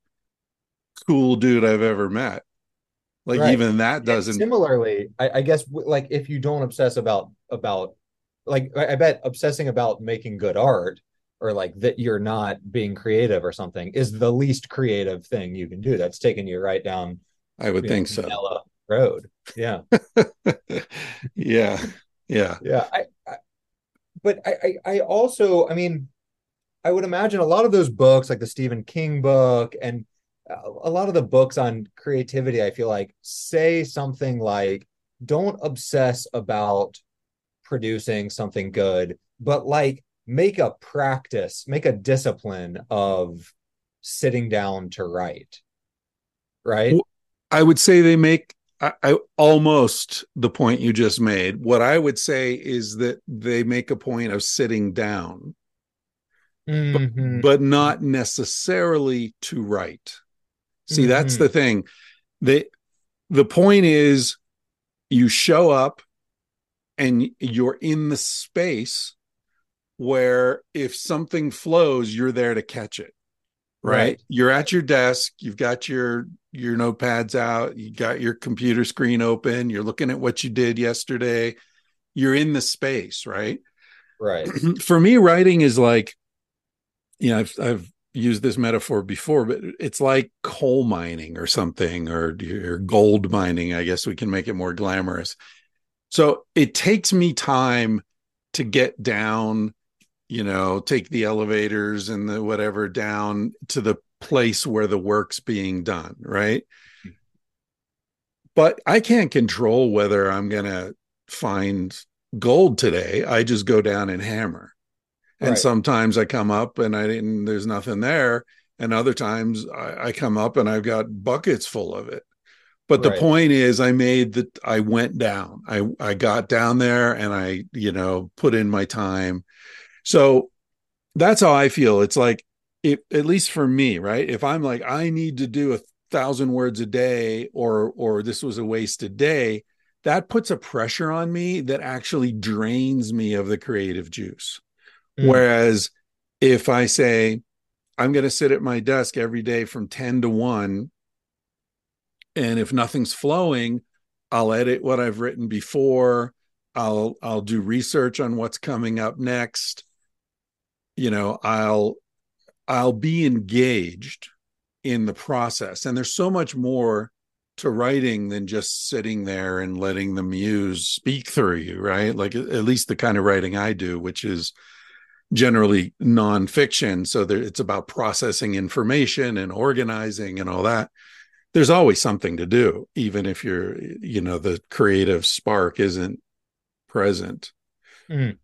cool dude I've ever met. Like right. even that doesn't. And similarly, I, I guess like if you don't obsess about about like I bet obsessing about making good art or like that you're not being creative or something is the least creative thing you can do. That's taking you right down I would think so. Road. Yeah. yeah. Yeah. Yeah. I, I but I, I, I also, I mean, I would imagine a lot of those books, like the Stephen King book, and uh, a lot of the books on creativity, I feel like say something like, don't obsess about producing something good, but like make a practice, make a discipline of sitting down to write. Right. I would say they make I, I, almost the point you just made. What I would say is that they make a point of sitting down. Mhm. but, but not necessarily to write. See, that's Mhm. the thing. The the point is you show up and you're in the space where if something flows, you're there to catch it. Right? Right. You're at your desk, you've got your your notepads out, you got your computer screen open, you're looking at what you did yesterday. You're in the space, right? right. For me, writing is like, you know, I've I've used this metaphor before, but it's like coal mining or something, or, or gold mining. I guess we can make it more glamorous. So it takes me time to get down, you know, take the elevators and the whatever down to the place where the work's being done, right? Hmm. But I can't control whether I'm going to find gold today. I just go down and hammer. And Right. sometimes I come up and I didn't, there's nothing there. And other times I, I come up and I've got buckets full of it. But the Right. point is I made that I went down. I I got down there and I, you know, put in my time. So that's how I feel. It's like if at least for me, right? If I'm like I need to do a thousand words a day or or this was a wasted day, that puts a pressure on me that actually drains me of the creative juice. Mm. Whereas if I say I'm going to sit at my desk every day from 10 to 1 and if nothing's flowing, I'll edit what I've written before. I'll I'll do research on what's coming up next. You know, I'll I'll be engaged in the process. And there's so much more to writing than just sitting there and letting the muse speak through you, right? Like at least the kind of writing I do, which is generally nonfiction. So there, it's about processing information and organizing and all that. There's always something to do, even if you're, you know, the creative spark isn't present. Mm.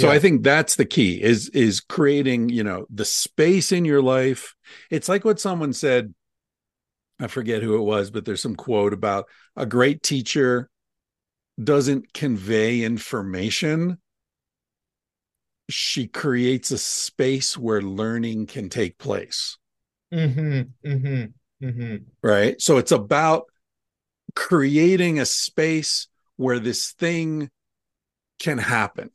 So Yeah. I think that's the key is is creating, you know, the space in your life. It's like what someone said, I forget who it was, but there's some quote about a great teacher doesn't convey information. She creates a space where learning can take place, Mm-hmm. Mm-hmm. Mm-hmm. right? So it's about creating a space where this thing can happen,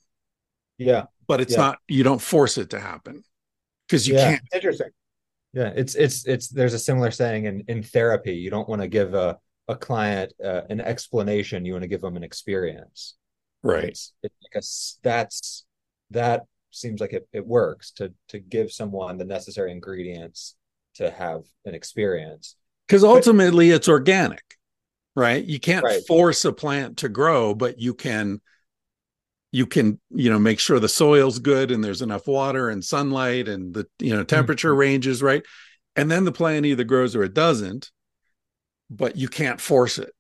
Yeah. but it's Yeah. not, you don't force it to happen because you yeah. can't. Interesting. Yeah. It's it's it's there's a similar saying in in therapy. You don't want to give a a client uh, an explanation. You want to give them an experience. Right. It's it's like a s- that's that seems like it, it works to to give someone the necessary ingredients to have an experience. because ultimately it's organic right you can't Right. force a plant to grow but you can you can you know make sure the soil's good and there's enough water and sunlight and the you know temperature ranges right and then the plant either grows or it doesn't but you can't force it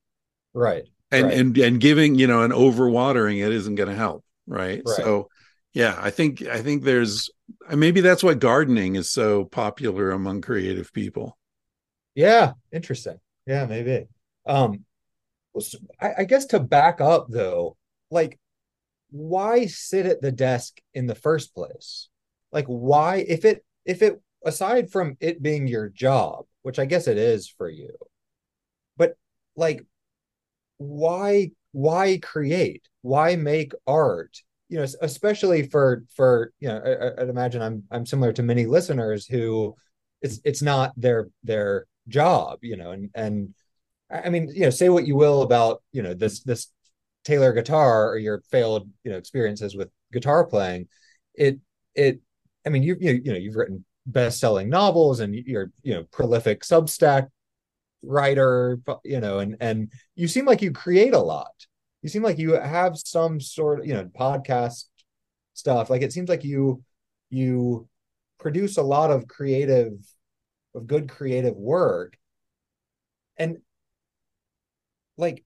Right. and Right. and and giving you know and overwatering it isn't going to help right? Right. so yeah i think i think there's maybe that's why gardening is so popular among creative people Yeah, interesting. Yeah, maybe. Um, I, I guess to back up though, like, why sit at the desk in the first place? Like, why, if it, if it, aside from it being your job, which I guess it is for you, but like, why, why create? Why make art? You know, especially for for you know, I, I'd imagine I'm I'm similar to many listeners who it's it's not their their job, you know, and and I mean, you know, say what you will about, you know, this this Taylor guitar or your failed, you know, experiences with guitar playing. It it I mean, you you you know, you've written best-selling novels and you're, you know, prolific Substack writer, you know, and and you seem like you create a lot. You seem like you have some sort of, you know, podcast stuff. Like it seems like you you produce a lot of creative of good creative work. And like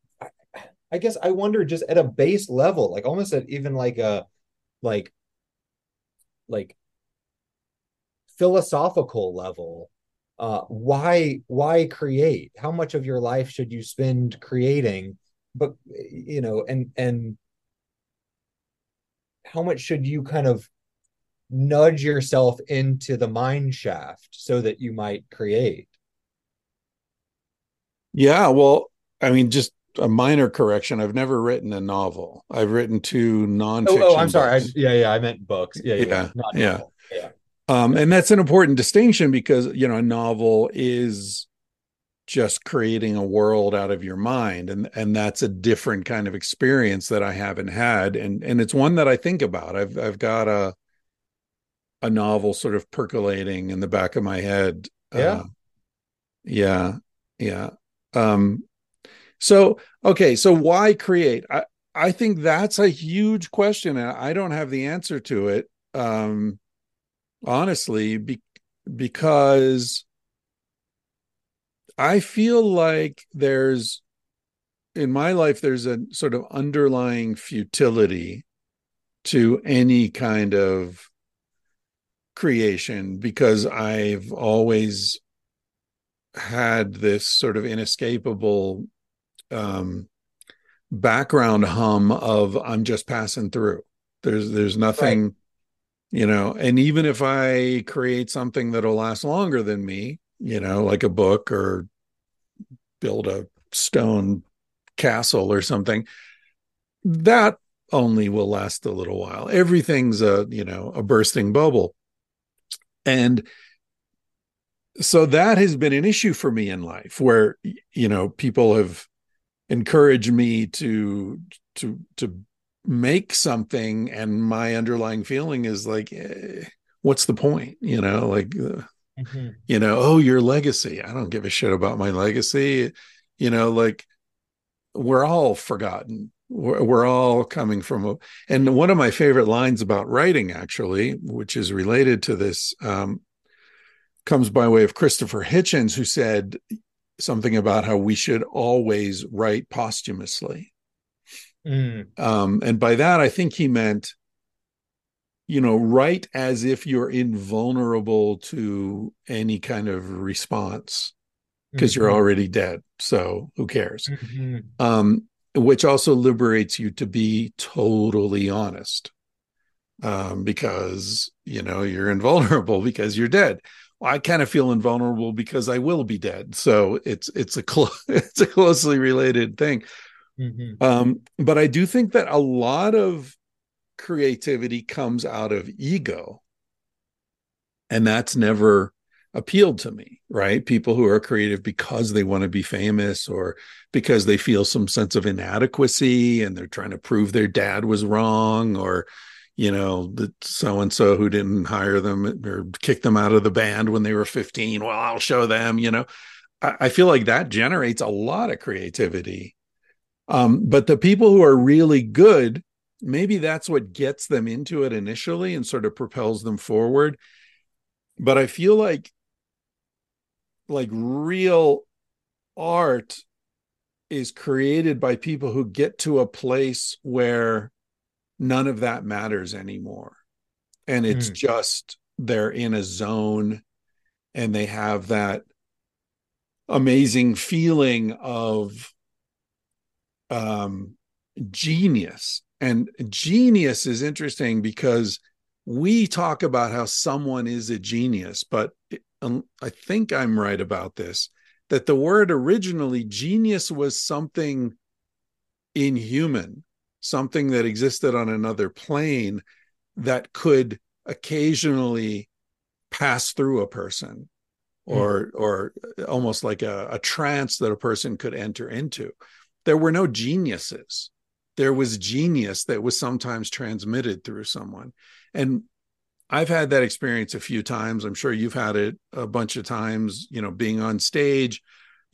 I, guess I wonder just at a base level, like almost at even like a like like philosophical level, uh why why create? How much of your life should you spend creating? But you know, and and how much should you kind of nudge yourself into the mine shaft so that you might create. Yeah, well, I mean, just a minor correction. I've never written a novel. I've written two nonfiction. Oh, oh I'm sorry. I, yeah, yeah, I meant books. Yeah, yeah, yeah. yeah. yeah. Um, and that's an important distinction because you know a novel is just creating a world out of your mind and and that's a different kind of experience that I haven't had and and it's one that I think about I've I've got a a novel sort of percolating in the back of my head yeah uh, yeah yeah um so okay so why create? I I think that's a huge question and I don't have the answer to it um honestly be, because I feel like there's in my life there's a sort of underlying futility to any kind of creation because I've always had this sort of inescapable um, background hum of I'm just passing through. There's there's nothing, right. you know, and even if I create something that'll last longer than me, you know, like a book or build a stone castle or something, that only will last a little while. Everything's a, you know, a bursting bubble. And so that has been an issue for me in life where, you know, people have encouraged me to, to, to make something. And my underlying feeling is like, eh, what's the point? You know, like, uh, mm-hmm. you know oh your legacy i don't give a shit about my legacy you know like we're all forgotten we're, we're all coming from a, and one of my favorite lines about writing actually which is related to this um, comes by way of christopher hitchens who said something about how we should always write posthumously mm. um, and by that i think he meant you know, write as if you're invulnerable to any kind of response because mm-hmm. you're already dead. So who cares? Mm-hmm. Um, which also liberates you to be totally honest um, because, you know, you're invulnerable because you're dead. I kind of feel invulnerable because I will be dead. So it's it's a clo- it's a closely related thing. Mm-hmm. Um, but I do think that a lot of creativity comes out of ego. And that's never appealed to me, right? People who are creative because they want to be famous or because they feel some sense of inadequacy and they're trying to prove their dad was wrong or you know that so and so who didn't hire them or kick them out of the band when they were 15 well i'll show them you know? I, I feel like that generates a lot of creativity. Um, but the people who are really good maybe that's what gets them into it initially and sort of propels them forward. But i feel like like real art is created by people who get to a place where none of that matters anymore. And it's mm. just they're in a zone and they have that amazing feeling of um genius. And genius is interesting because we talk about how someone is a genius, but um, I think I'm right about this that the word originally genius was something inhuman, something that existed on another plane that could occasionally pass through a person hmm. or mm. or almost like a, a trance that a person could enter into. There were no geniuses there was genius that was sometimes transmitted through someone. And I've had that experience a few times. I'm sure you've had it a bunch of times, you know, being on stage,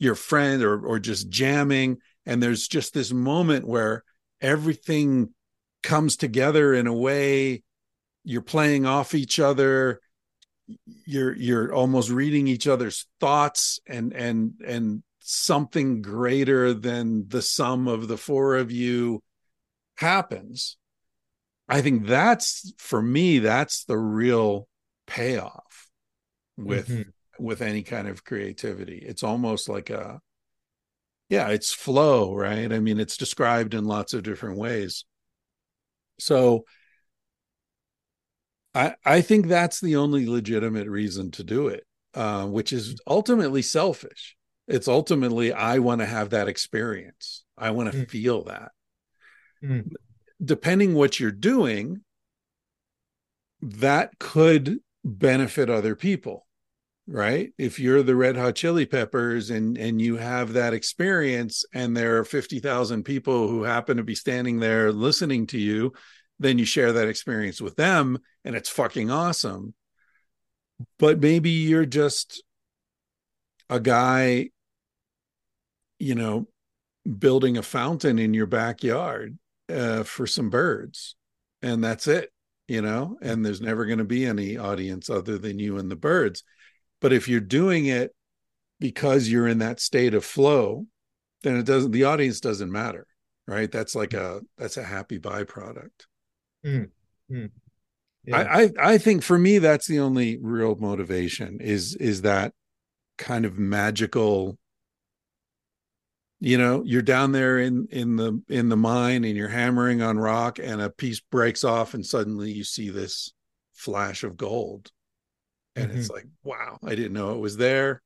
your friend or or just jamming and there's just this moment where everything comes together in a way you're playing off each other you're you're almost reading each other's thoughts and and and something greater than the sum of the four of you happens, I think that's for me, that's the real payoff with mm-hmm. with any kind of creativity. It's almost like a yeah, it's flow, right? I mean, it's described in lots of different ways. So I, I think that's the only legitimate reason to do it, uh, which is ultimately selfish. It's ultimately, I want to have that experience. I want to mm. feel that. Mm. Depending what you're doing, that could benefit other people, right? If you're the Red Hot Chili Peppers and and you have that experience, and there are fifty thousand people who happen to be standing there listening to you, then you share that experience with them and it's fucking awesome but maybe you're just a guy you know building a fountain in your backyard uh, for some birds and that's it you know and there's never going to be any audience other than you and the birds but if you're doing it because you're in that state of flow then it doesn't the audience doesn't matter right that's like a that's a happy byproduct Mm. Mm. Yeah. I, I I think for me that's the only real motivation is is that kind of magical you know you're down there in in the in the mine and you're hammering on rock and a piece breaks off and suddenly you see this flash of gold and mm-hmm. it's like wow i didn't know it was there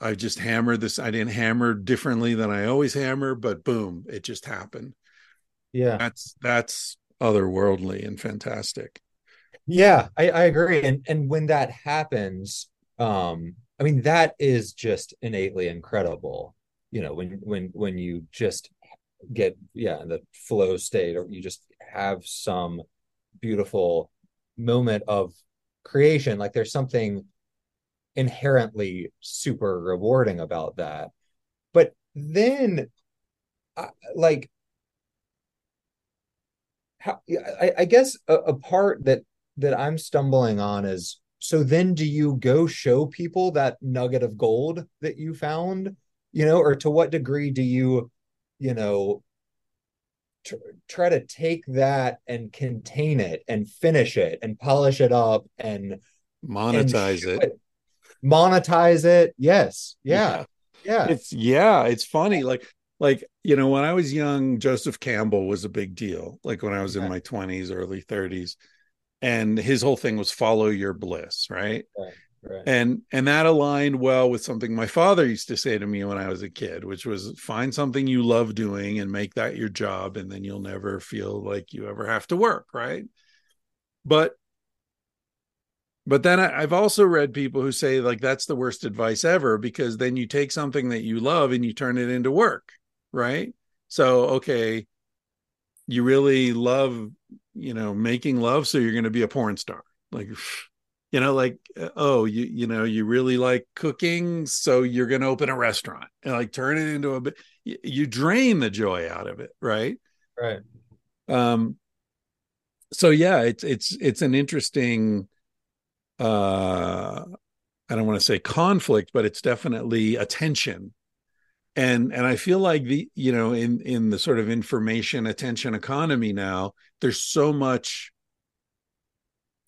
i just hammered this i didn't hammer differently than i always hammer but boom it just happened yeah that's that's otherworldly and fantastic. Yeah, I, I agree. And and when that happens, um, I mean that is just innately incredible. You know, when when when you just get yeah in the flow state, or you just have some beautiful moment of creation. Like there's something inherently super rewarding about that. But then, like how I, I guess a, a part that that I'm stumbling on is so then do you go show people that nugget of gold that you found you know or to what degree do you you know tr- try to take that and contain it and finish it and polish it up and monetize and it. it. monetize it yes yeah. yeah yeah it's yeah it's funny like like you know when i was young joseph campbell was a big deal like when i was in my 20s early 30s and his whole thing was follow your bliss right? right and and that aligned well with something my father used to say to me when i was a kid which was find something you love doing and make that your job and then you'll never feel like you ever have to work right but but then I, have also read people who say like that's the worst advice ever because then you take something that you love and you turn it into work right? So, okay, you really love, you know, making love, so you're going to be a porn star. Like, you know, like, uh, oh, you, you know, you really like cooking, so you're going to open a restaurant and like turn it into a, you drain the joy out of it, right? Right. Um, so yeah, it's, it's, it's an interesting, uh, I don't want to say conflict, but it's definitely a tension and and i feel like the you know in in the sort of information attention economy now there's so much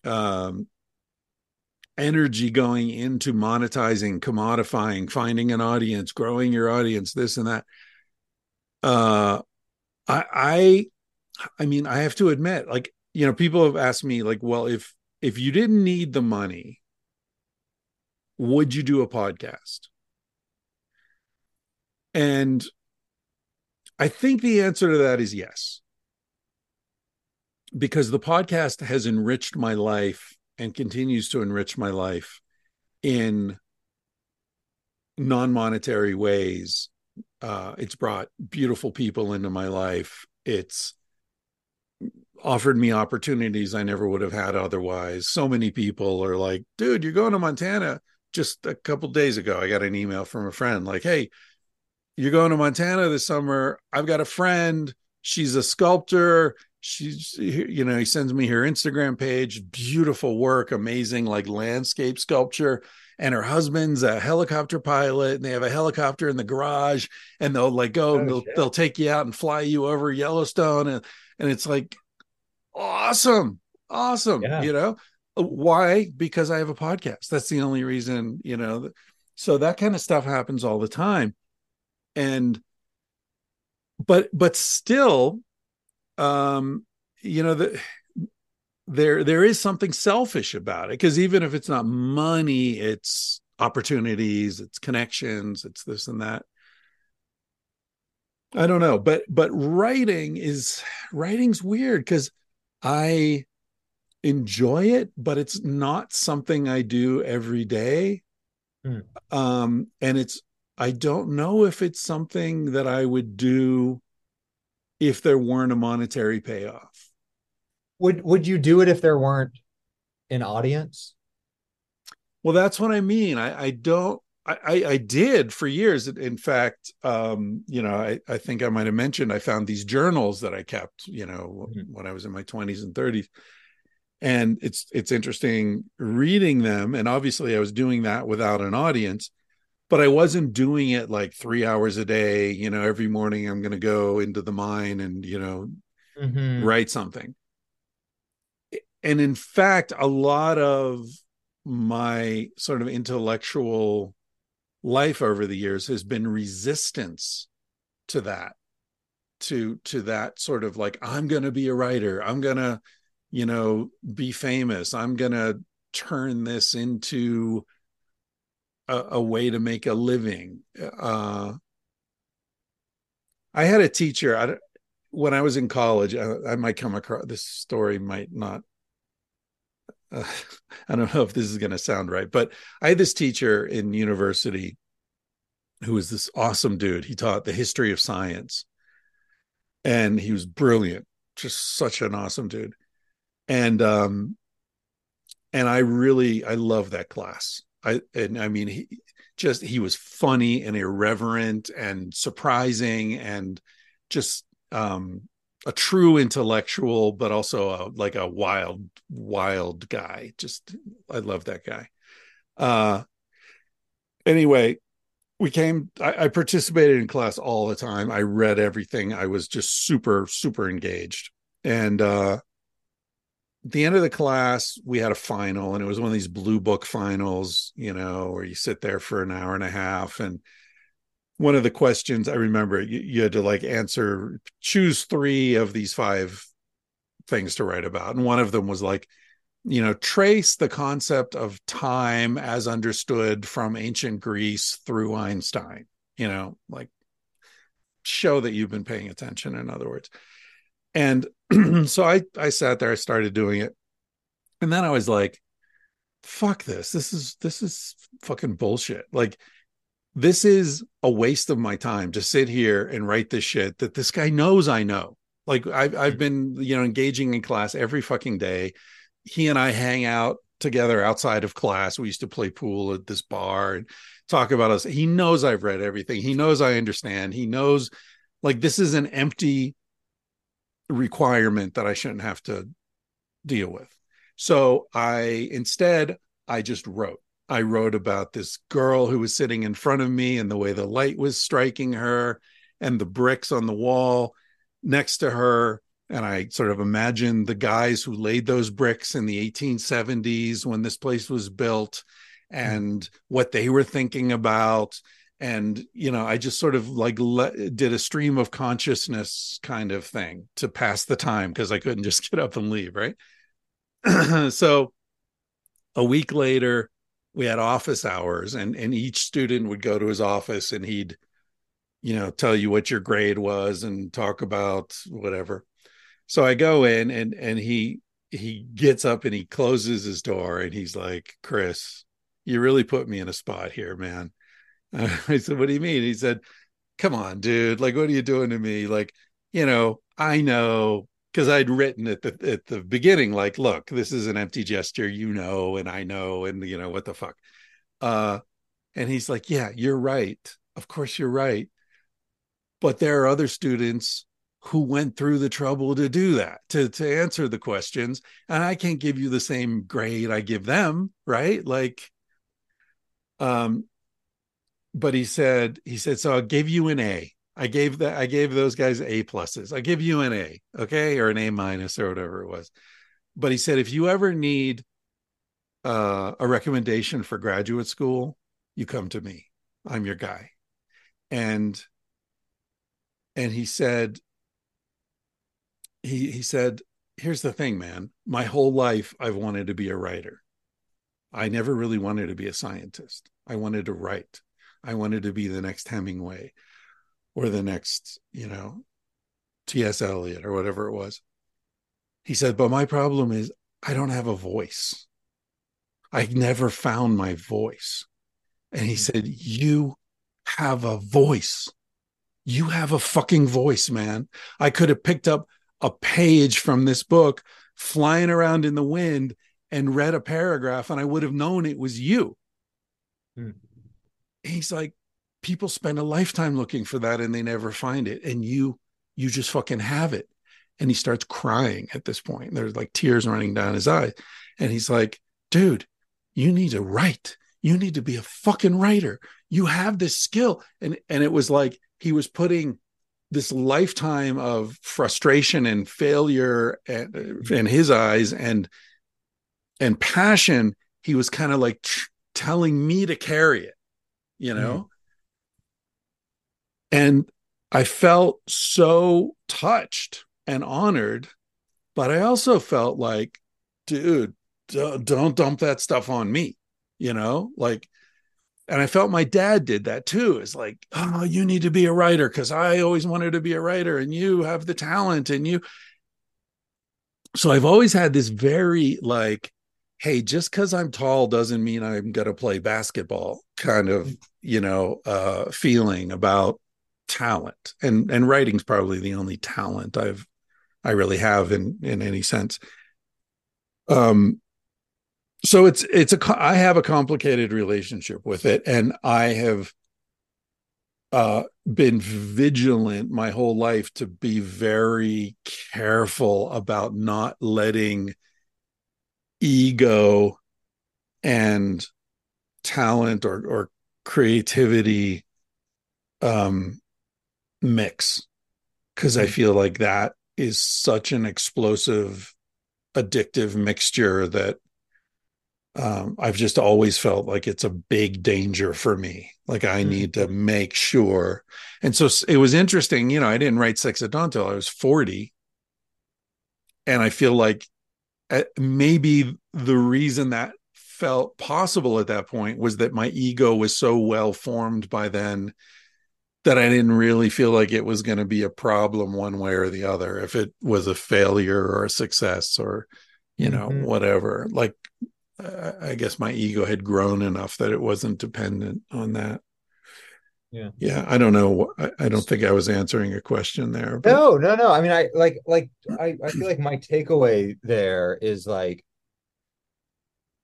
um energy going into monetizing commodifying finding an audience growing your audience this and that uh i i i mean i have to admit like you know people have asked me like well if if you didn't need the money would you do a podcast and I think the answer to that is yes. Because the podcast has enriched my life and continues to enrich my life in non monetary ways. Uh, it's brought beautiful people into my life. It's offered me opportunities I never would have had otherwise. So many people are like, dude, you're going to Montana. Just a couple days ago, I got an email from a friend like, hey, you're going to Montana this summer. I've got a friend. She's a sculptor. She's, you know, he sends me her Instagram page. Beautiful work, amazing, like landscape sculpture. And her husband's a helicopter pilot, and they have a helicopter in the garage. And they'll like go, oh, and they'll, they'll take you out and fly you over Yellowstone, and and it's like awesome, awesome. Yeah. You know why? Because I have a podcast. That's the only reason. You know, so that kind of stuff happens all the time and but but still um you know the there there is something selfish about it because even if it's not money it's opportunities it's connections it's this and that i don't know but but writing is writing's weird because i enjoy it but it's not something i do every day hmm. um and it's i don't know if it's something that i would do if there weren't a monetary payoff would would you do it if there weren't an audience? Well, that's what I mean. I, I don't I, I did for years. In fact, um, you know, I, I think I might have mentioned I found these journals that I kept, you know, mm-hmm. when I was in my 20s and 30s. And it's it's interesting reading them. And obviously I was doing that without an audience, but I wasn't doing it like three hours a day. You know, every morning I'm gonna go into the mine and, you know, mm-hmm. write something and in fact a lot of my sort of intellectual life over the years has been resistance to that to to that sort of like i'm going to be a writer i'm going to you know be famous i'm going to turn this into a, a, way to make a living uh i had a teacher I, when i was in college I, I might come across this story might not uh, I don't know if this is going to sound right, but I had this teacher in university who was this awesome dude. He taught the history of science and he was brilliant, just such an awesome dude. And, um, and I really, I love that class. I, and I mean, he just, he was funny and irreverent and surprising and just, um, a true intellectual, but also a, like a wild, wild guy. Just I love that guy. Uh, anyway, we came. I, I participated in class all the time. I read everything. I was just super, super engaged. And uh, the end of the class, we had a final, and it was one of these blue book finals, you know, where you sit there for an hour and a half and one of the questions I remember you, you, had to like answer choose three of these five things to write about and one of them was like you know trace the concept of time as understood from ancient Greece through Einstein you know like show that you've been paying attention in other words. And so I I sat there I started doing it and then I was like fuck this this is this is fucking bullshit like this is a waste of my time to sit here and write this shit that this guy knows I know. Like I've I've been you know engaging in class every fucking day. He and I hang out together outside of class. We used to play pool at this bar and talk about us. He knows I've read everything. He knows I understand. He knows like this is an empty requirement that I shouldn't have to deal with. So I instead I just wrote. I wrote about this girl who was sitting in front of me and the way the light was striking her and the bricks on the wall next to her. And I sort of imagined the guys who laid those bricks in the 1870s when this place was built and mm. what they were thinking about. And, you know, I just sort of like le- did a stream of consciousness kind of thing to pass the time because I couldn't just get up and leave. Right. so a week later, we had office hours and and each student would go to his office and he'd you know tell you what your grade was and talk about whatever so i go in and and he he gets up and he closes his door and he's like chris you really put me in a spot here man i said what do you mean he said come on dude like what are you doing to me like you know i know because I'd written at the at the beginning, like, look, this is an empty gesture, you know, and I know, and you know, what the fuck. Uh, and he's like, Yeah, you're right. Of course you're right. But there are other students who went through the trouble to do that, to to answer the questions. And I can't give you the same grade I give them, right? Like, um, but he said, he said, so I'll give you an A I gave that I gave those guys A pluses. I give you an A, okay, or an A minus or whatever it was. But he said if you ever need uh, a recommendation for graduate school, you come to me. I'm your guy. And and he said he he said here's the thing, man. My whole life, I've wanted to be a writer. I never really wanted to be a scientist. I wanted to write. I wanted to be the next Hemingway or the next, you know, T.S. Eliot or whatever it was. He said, but my problem is I don't have a voice. I never found my voice. And he said, You have a voice. You have a fucking voice, man. I could have picked up a page from this book flying around in the wind and read a paragraph and I would have known it was you. Hmm. He's like, people spend a lifetime looking for that and they never find it. And you, you just fucking have it. And he starts crying at this point. There's like tears running down his eyes. And he's like, dude, you need to write. You need to be a fucking writer. You have this skill. And and it was like he was putting this lifetime of frustration and failure in his eyes and and passion he was kind of like t- telling me to carry it you know mm and i felt so touched and honored but i also felt like dude don't dump that stuff on me you know like and I felt my dad did that too. It's like, oh, you need to be a writer because I always wanted to be a writer and you have the talent and you. So I've always had this very like, hey, just because I'm tall doesn't mean I'm going to play basketball kind of, you know, uh, feeling about talent. And and writing's probably the only talent I've I really have in in any sense. Um so it's it's a i have a complicated relationship with it and i have uh, been vigilant my whole life to be very careful about not letting ego and talent or or creativity um mix because i mm. feel like that is such an explosive addictive mixture that um, I've just always felt like it's a big danger for me. Like I mm-hmm. need to make sure. And so it was interesting, you know, I didn't write Sex at Dawn until I was 40. And I feel like maybe the reason that felt possible at that point was that my ego was so well formed by then that I didn't really feel like it was going to be a problem one way or the other if it was a failure or a success or you know mm-hmm. whatever like I guess my ego had grown enough that it wasn't dependent on that. Yeah. Yeah. I don't know. I, I don't think I was answering a question there. But... No, no, no. I mean, I like, like, I, I feel like my takeaway there is like,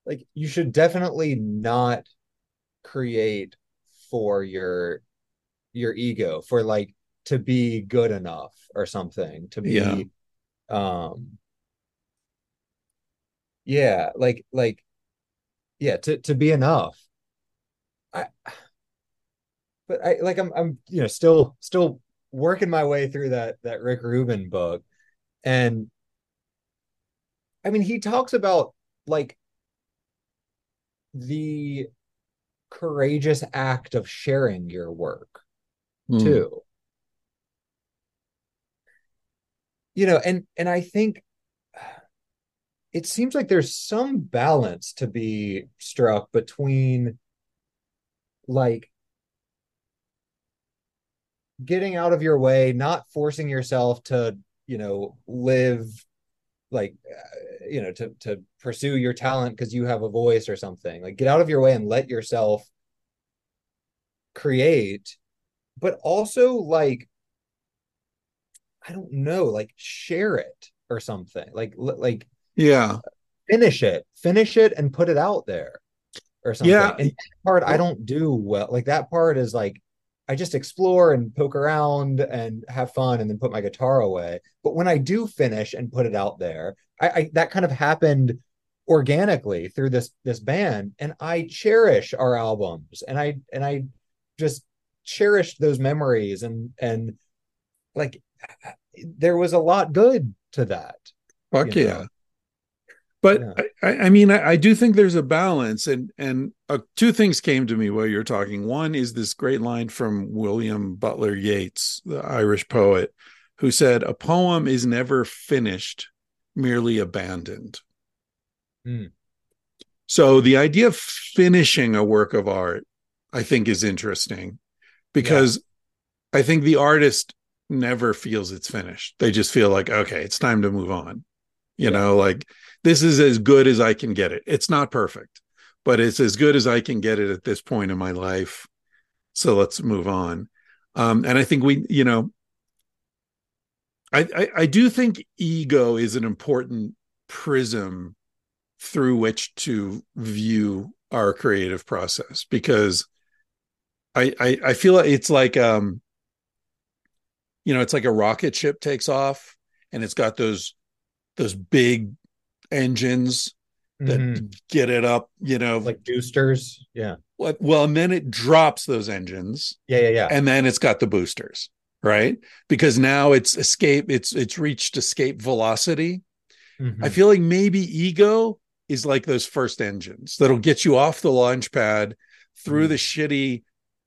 like you should definitely not create for your, your ego for like to be good enough or something to be, yeah. um, yeah like like yeah to to be enough i but i like i'm i'm you know still still working my way through that that rick rubin book and i mean he talks about like the courageous act of sharing your work mm. too you know and and i think it seems like there's some balance to be struck between like getting out of your way not forcing yourself to you know live like uh, you know to to pursue your talent because you have a voice or something like get out of your way and let yourself create but also like i don't know like share it or something like like yeah. Finish it. Finish it and put it out there or something. Yeah. And that part I don't do well. Like that part is like I just explore and poke around and have fun and then put my guitar away. But when I do finish and put it out there, I, I that kind of happened organically through this this band and I cherish our albums and I and I just cherished those memories and and like there was a lot good to that. Fuck yeah. Know? But yeah. I, I, mean I, I, do think there's a balance and and uh, two things came to me while you're talking one is this great line from william butler yeats the irish poet who said a poem is never finished merely abandoned. Mm. So the idea of finishing a work of art, I think, is interesting because yeah. I think the artist never feels it's finished. They just feel like, okay, it's time to move on. You know, like this is as good as I can get it. It's not perfect, but it's as good as I can get it at this point in my life. So let's move on. Um, and I think we, you know, I, I, I do think ego is an important prism through which to view our creative process because I, I, I feel like it's like um you know it's like a rocket ship takes off and it's got those those big engines that mm-hmm. get it up you know. Like boosters? Yeah. Well and then it drops those engines. Yeah yeah yeah. And then it's got the boosters right? Because now it's escape it's it's reached escape velocity. Mm-hmm. i feel like maybe ego is like those first engines that'll get you off the launch pad through mm-hmm. the shitty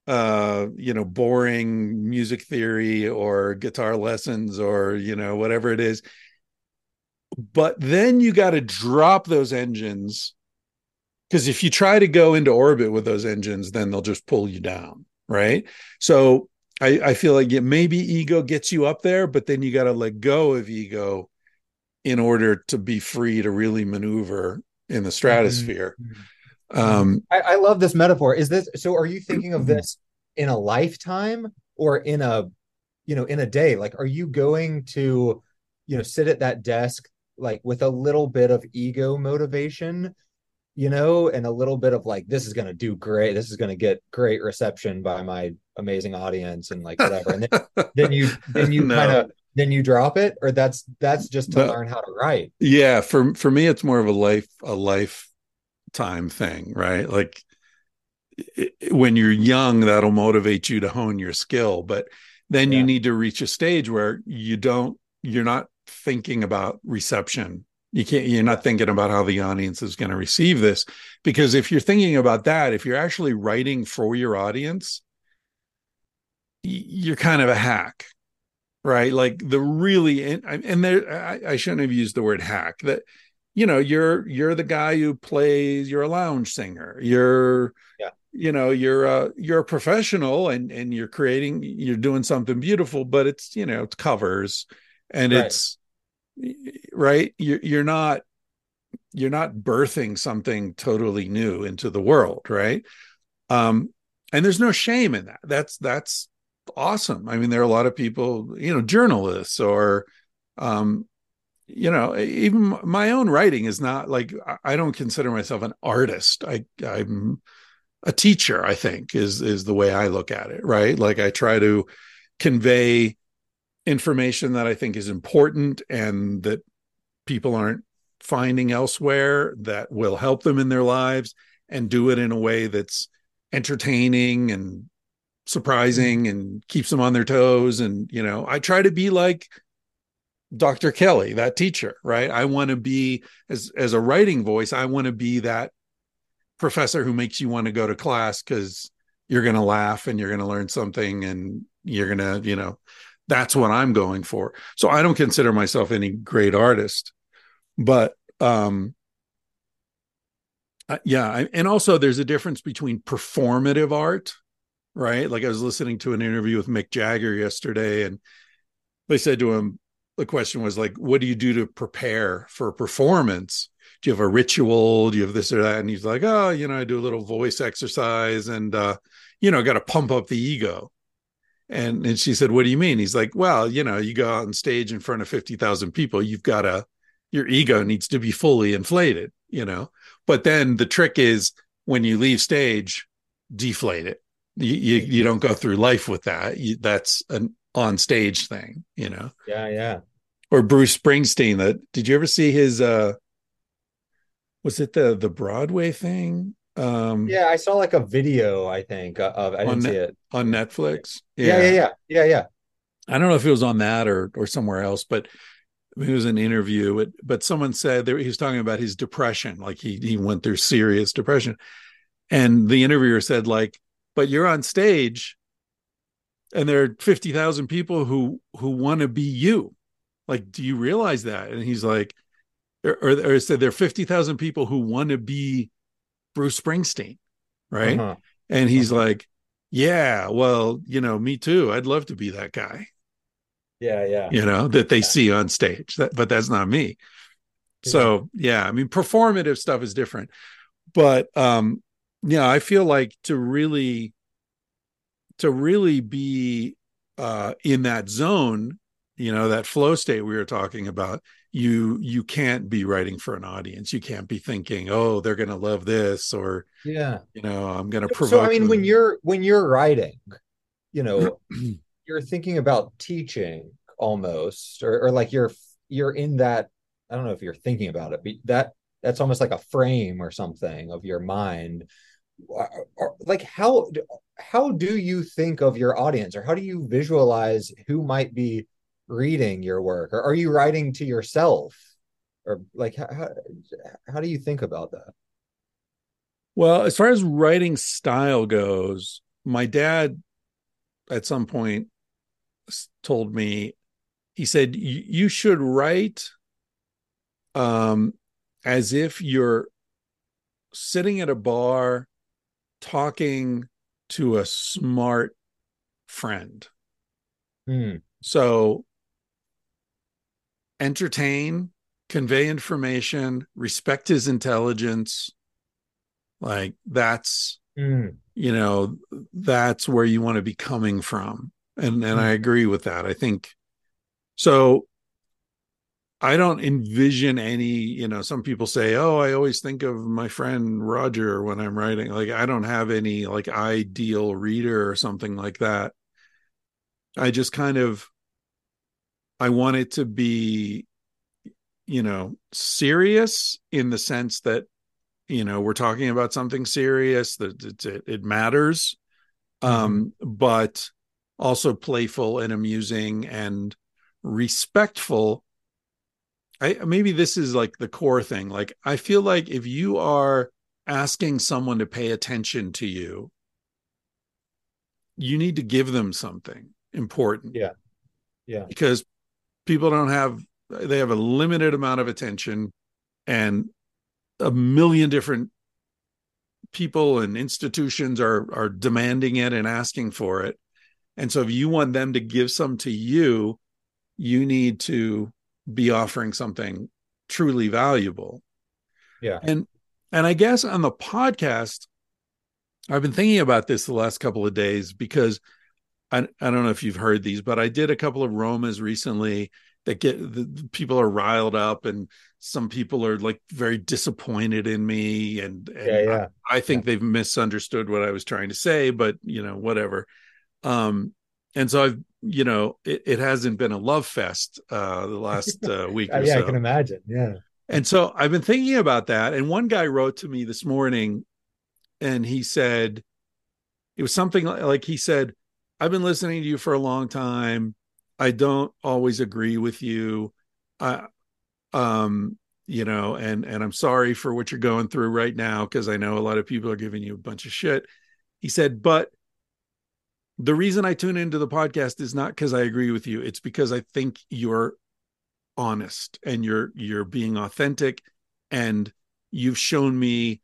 uh you know boring music theory or guitar lessons or you know whatever it is but then you got to drop those engines because if you try to go into orbit with those engines then they'll just pull you down right so i i feel like maybe ego gets you up there but then you got to let go of ego in order to be free to really maneuver in the stratosphere mm-hmm. Um, I, I love this metaphor. Is this so? Are you thinking of this in a lifetime or in a, you know, in a day? Like, are you going to, you know, sit at that desk like with a little bit of ego motivation, you know, and a little bit of like, this is going to do great. This is going to get great reception by my amazing audience and like whatever. And then, then you, then you no. kind of, then you drop it or that's that's just to no. learn how to write yeah for for me it's more of a life a lifetime thing, right? Like it, when you're young, that'll motivate you to hone your skill. But then yeah. you need to reach a stage where you don't, you're not thinking about reception. You can't, you're not thinking about how the audience is going to receive this. Because if you're thinking about that, if you're actually writing for your audience, you're kind of a hack right like the really and, and there I, I, shouldn't have used the word hack that you know you're you're the guy who plays you're a lounge singer you're yeah. you know you're a you're a professional and and you're creating you're doing something beautiful but it's you know it's covers and right. it's right? You're you're not you're not birthing something totally new into the world right? Um and there's no shame in that. That's that's awesome. I mean there are a lot of people you know journalists or um you know even my own writing is not like i don't consider myself an artist. I i'm a teacher i think is is the way i look at it right? Like i try to convey information that i think is important and that people aren't finding elsewhere that will help them in their lives and do it in a way that's entertaining and surprising mm-hmm. and keeps them on their toes and you know i try to be like Dr. Kelly, that teacher, right? I want to be as as a writing voice, I want to be that professor who makes you want to go to class cuz you're going to laugh and you're going to learn something and you're going to, you know, that's what I'm going for. So I don't consider myself any great artist. But um uh, yeah, I, and also there's a difference between performative art, right? Like I was listening to an interview with Mick Jagger yesterday and they said to him, the question was like, what do you do to prepare for a performance? Do you have a ritual? Do you have this or that? And he's like, oh, you know, I do a little voice exercise and, uh, you know, got to pump up the ego. And, and she said, what do you mean? He's like, well, you know, you go on stage in front of 50,000 people, you've got to, your ego needs to be fully inflated, you know, but then the trick is when you leave stage, deflate it. You, you, you don't go through life with that. You, that's an on stage thing, you know? Yeah, yeah. Or Bruce Springsteen. That did you ever see his uh was it the the Broadway thing? Um Yeah, I saw like a video, I think, uh, of I didn't see it. On Netflix. Yeah. yeah, yeah, yeah. Yeah, yeah. I don't know if it was on that or or somewhere else, but it was an interview. But someone said that he was talking about his depression, like he he went through serious depression, and the interviewer said, like, but you're on stage and there are 50,000 people who who want to be you like do you realize that and he's like or, or, or said there are 50,000 people who want to be Bruce Springsteen, right? Uh-huh. And he's uh-huh. like, yeah, well, you know, me too. I'd love to be that guy. Yeah, yeah. You know, that they yeah. see on stage. That, but that's not me. Yeah. So, yeah, I mean, performative stuff is different. But um yeah, I feel like to really to really be uh in that zone, you know, that flow state we were talking about, you you can't be writing for an audience. You can't be thinking oh they're going to love this or yeah. you know i'm going to provide so i mean them. when you're when you're writing you know you're thinking about teaching almost or, or like you're you're in that i don't know if you're thinking about it but that that's almost like a frame or something of your mind. Like how how do you think of your audience or how do you visualize who might be reading your work or are you writing to yourself? Or like how, how do you think about that? Well as far as writing style goes my dad at some point told me he said you should write um as if you're sitting at a bar talking to a smart friend. Hmm. so entertain, convey information, respect his intelligence. Like that's mm. you know, that's where you want to be coming from. And and mm. I agree with that. I think so I don't envision any, you know, some people say, "Oh, I always think of my friend Roger when I'm writing." Like I don't have any like ideal reader or something like that. I just kind of I want it to be, you know, serious in the sense that, you know, we're talking about something serious that it, it, matters, mm-hmm. um, but also playful and amusing and respectful. I maybe this is like the core thing. Like I feel like if you are asking someone to pay attention to you, you need to give them something important. Yeah. Yeah. Because people don't have they have a limited amount of attention and a million different people and institutions are are demanding it and asking for it. And so if you want them to give some to you you need to be offering something truly valuable. Yeah. And and i guess on the podcast i've been thinking about this the last couple of days because I, I don't know if you've heard these, but I did a couple of Romas recently that get the, people are riled up and some people are like very disappointed in me and, and yeah, yeah. I, I, think yeah. they've misunderstood what I was trying to say, but you know, whatever. Um, and so I've, you know, it, it hasn't been a love fest uh the last uh, week or yeah, so. I can imagine. Yeah. And so I've been thinking about that. And one guy wrote to me this morning and he said, it was something like he said, I've been listening to you for a long time. I don't always agree with you. I um you know and and I'm sorry for what you're going through right now because I know a lot of people are giving you a bunch of shit. He said, "But the reason I tune into the podcast is not because I agree with you. It's because I think you're honest and you're you're being authentic and you've shown me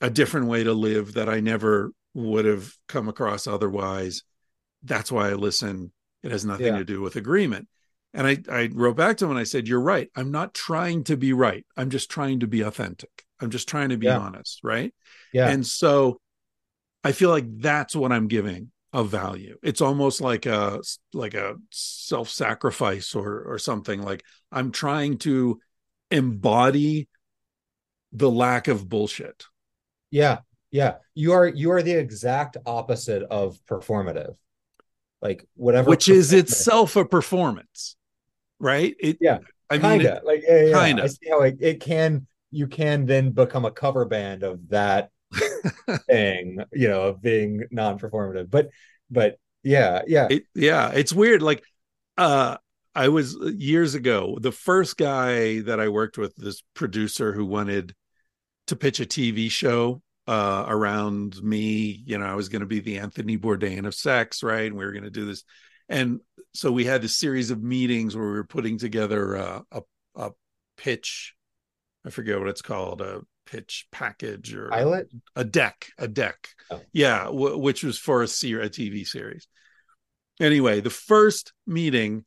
a different way to live that I never would have come across otherwise that's why I listen. It has nothing yeah. to do with agreement. And I, I wrote back to him and I said, You're right. I'm not trying to be right. I'm just trying to be authentic. I'm just trying to be yeah. honest. Right. Yeah. And so I feel like that's what I'm giving of value. It's almost like a like a self-sacrifice or or something. Like I'm trying to embody the lack of bullshit. Yeah. Yeah. You are you are the exact opposite of performative like whatever which is itself a performance right? It yeah i kinda. mean it, like yeah, yeah, i see how it, it can you can then become a cover band of that thing you know of being non-performative but but yeah yeah. It, yeah it's weird like uh i was years ago the first guy that i worked with this producer who wanted to pitch a tv show uh, around me. You know, I was going to be the Anthony Bourdain of sex, right? And we were going to do this. And so we had this series of meetings where we were putting together a, a, a pitch I forget what it's called, a pitch package or Pilot? a deck, a deck. Oh. Yeah, w- which was for a, ser- a TV series. Anyway, the first meeting,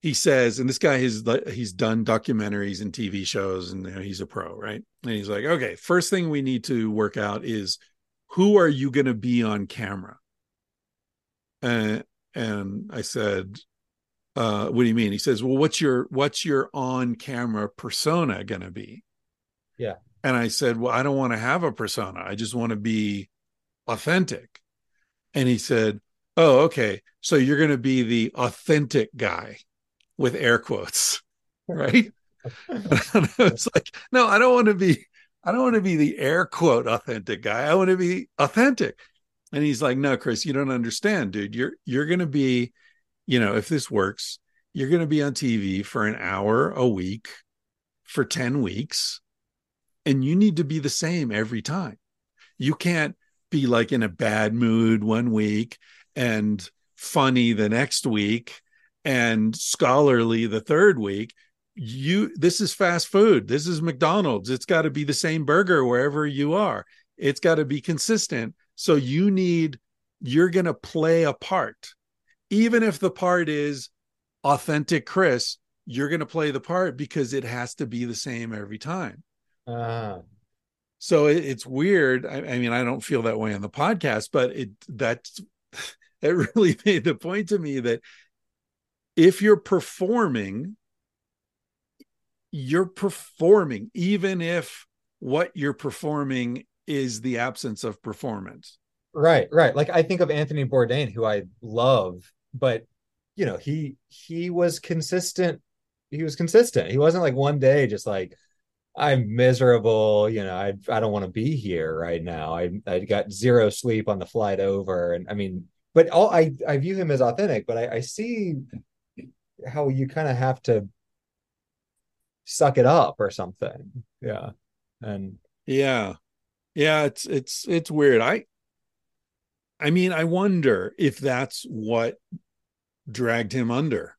he says, and this guy has he's done documentaries and TV shows, and you know, he's a pro, right? And he's like, okay, first thing we need to work out is who are you going to be on camera? And and I said, uh, what do you mean? He says, well, what's your what's your on camera persona going to be? Yeah. And I said, well, I don't want to have a persona. I just want to be authentic. And he said, oh, okay. So you're going to be the authentic guy with air quotes, right? it's like, no, I don't want to be, I don't want to be the air quote authentic guy. I want to be authentic. And he's like, no, Chris, you don't understand, dude. You're you're going to be, you know, if this works, you're going to be on TV for an hour a week for 10 weeks and you need to be the same every time. You can't be like in a bad mood one week and funny the next week and scholarly the third week you this is fast food. This is mcdonald's. It's got to be the same burger wherever you are. It's got to be consistent. So you need you're going to play a part. Even if the part is authentic chris you're going to play the part because it has to be the same every time. Uh, so it, it's weird. I, I mean i don't feel that way on the podcast but it that's it really made the point to me that if you're performing you're performing even if what you're performing is the absence of performance. Right right. Like i think of anthony bourdain who i love but you know he he was consistent he was consistent. He wasn't like one day just like i'm miserable you know i i don't want to be here right now. I i got zero sleep on the flight over. And i mean but all i i view him as authentic but i i see how you kind of have to suck it up or something yeah and yeah yeah it's it's it's weird i i mean i wonder if that's what dragged him under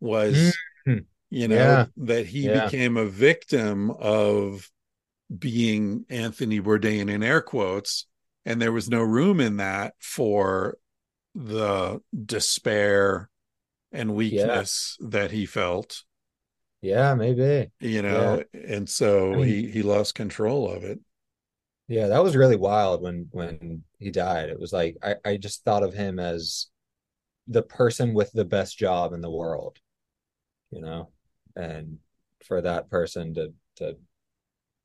was mm-hmm. you know yeah. that he Yeah. became a victim of being anthony bourdain in air quotes and there was no room in that for the despair and weakness that he felt. Yeah maybe. You know and so I mean- he he lost control of it. Yeah, that was really wild when when he died. It was like I, I just thought of him as the person with the best job in the world, you know, and for that person to to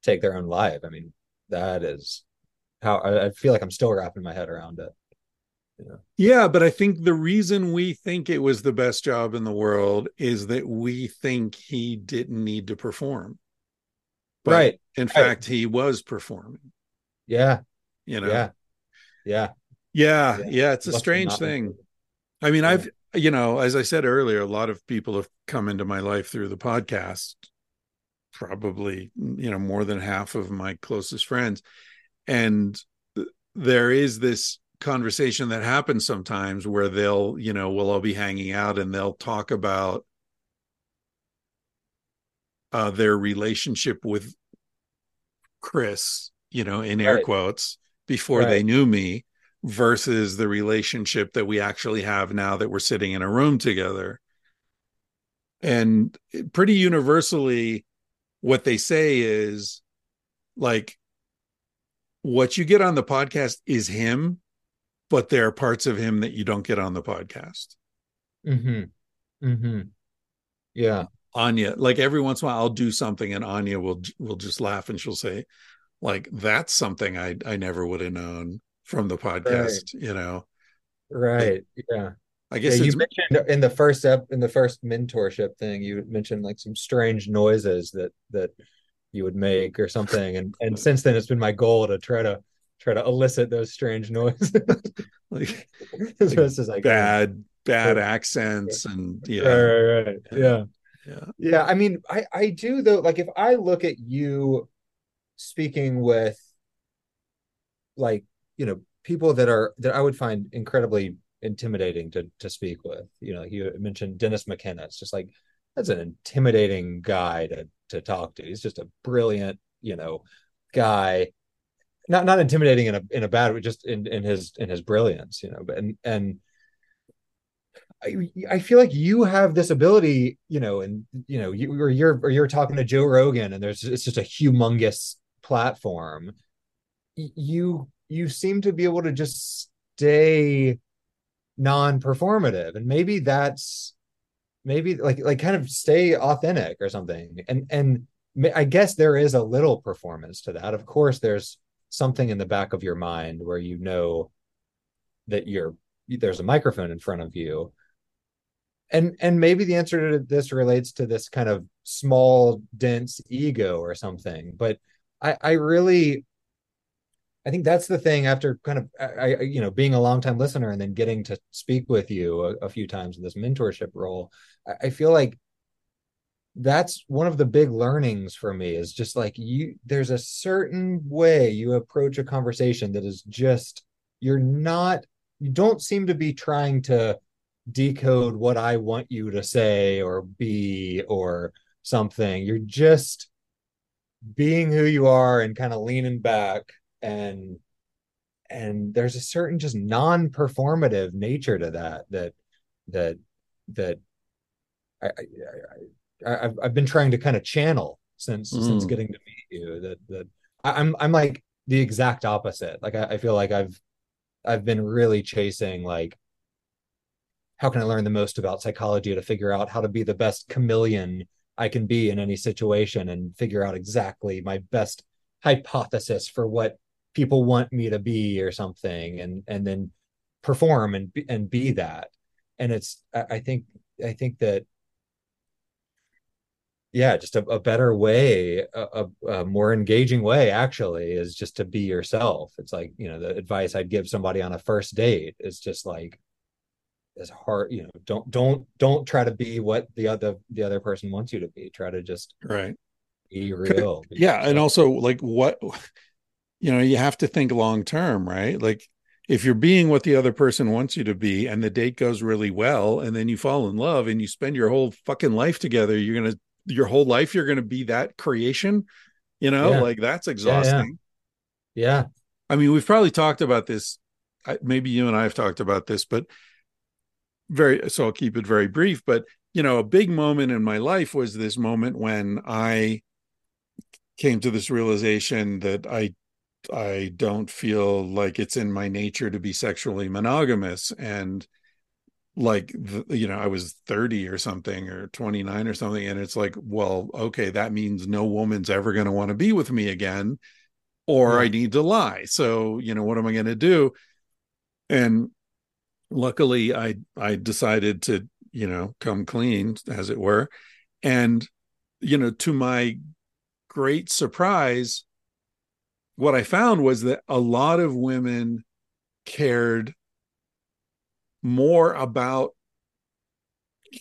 take their own life, I mean, that is how I, I feel like I'm still wrapping my head around it. Yeah, but I think the reason we think it was the best job in the world is that we think he didn't need to perform. But Right. In fact, he was performing, Yeah. you know. Yeah. Yeah. Yeah, Yeah. yeah, it's a strange thing. I mean, Yeah. I've you know, as I said earlier, a lot of people have come into my life through the podcast. Probably, you know, more than half of my closest friends. And there is this conversation that happens sometimes where they'll, you know, we'll all be hanging out and they'll talk about uh their relationship with Chris, you know, in air Right. quotes, before they knew me versus the relationship that we actually have now that we're sitting in a room together. And pretty universally, what they say is like, what you get on the podcast is him, but there are parts of him that you don't get on the podcast. Mm-hmm. Mm-hmm. Yeah. Anya, like every once in a while, I'll do something and Anya will will just laugh and she'll say, like, that's something I I never would have known from the podcast, you know. Right. Yeah. I Yeah, guess you mentioned in the first ep in the first mentorship thing, you mentioned like some strange noises that that you would make or something, and and since then it's been my goal to try to try to elicit those strange noises like as best as I can. bad bad Yeah. accents and Right, yeah. right, right. Yeah. Yeah. Yeah. I mean, I I do though. Like if I look at you speaking with like you know people that are that I would find incredibly intimidating to to speak with. You know, you mentioned Dennis McKenna. It's just like that's an intimidating guy to to talk to. He's just a brilliant, you know, guy. Not not intimidating in a in a bad way, just in in his in his brilliance, you know. And and I, I feel like you have this ability, you know, and you know, you or you're or you're talking to Joe Rogan, and there's it's just a humongous platform. You you seem to be able to just stay non-performative, and maybe that's maybe like like kind of stay authentic or something. And and I guess there is a little performance to that. Of course, there's something in the back of your mind where you know that you're there's a microphone in front of you. And and maybe the answer to this relates to this kind of small dense ego or something but i i really i think that's the thing after kind of i, you know being a long time listener and then getting to speak with you a, a few times in this mentorship role I, I feel like that's one of the big learnings for me is just like you there's a certain way you approach a conversation that is just you're not you don't seem to be trying to decode what I want you to say or be or something. You're just being who you are and kind of leaning back and and there's a certain just non-performative nature to that that that that I, I, I have I've been trying to kind of channel since mm. since getting to meet you that that I, I'm I'm like the exact opposite like I, I feel like I've I've been really chasing like how can I learn the most about psychology to figure out how to be the best chameleon I can be in any situation and figure out exactly my best hypothesis for what people want me to be or something and and then perform and and be that and it's I, think I think that yeah just a, a better way a, a, more engaging way actually is just to be yourself. It's like you know the advice i'd give somebody on a first date is just like as hard you know don't don't don't try to be what the other the other person wants you to be. Try to just right. be real be yeah yourself. and also like what you know you have to think long term right? Like if you're being what the other person wants you to be and the date goes really well and then you fall in love and you spend your whole fucking life together you're gonna your whole life you're gonna be that creation you know yeah. like that's exhausting yeah, yeah. yeah, i mean we've probably talked about this maybe you and i have talked about this but very so I'll keep it very brief, but you know, a big moment in my life was this moment when I came to this realization that I I don't feel like it's in my nature to be sexually monogamous and like you know I was 30 or something or 29 or something and it's like well okay that means no woman's ever going to want to be with me again or. I need to lie. So you know what am I going to do? And luckily i i decided to you know come clean as it were. And you know to my great surprise what i found was that a lot of women cared more about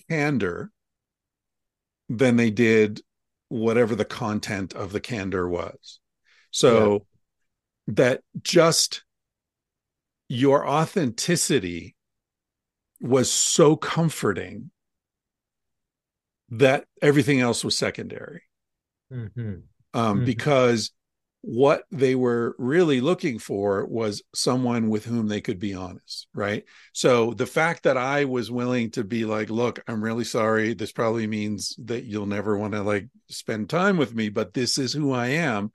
candor than they did whatever the content of the candor was so yeah. that just your authenticity was so comforting that everything else was secondary. Mm-hmm. Um, mm-hmm. Because what they were really looking for was someone with whom they could be honest, right? So the fact that I was willing to be like, look, I'm really sorry. This probably means that you'll never want to like spend time with me, but this is who I am.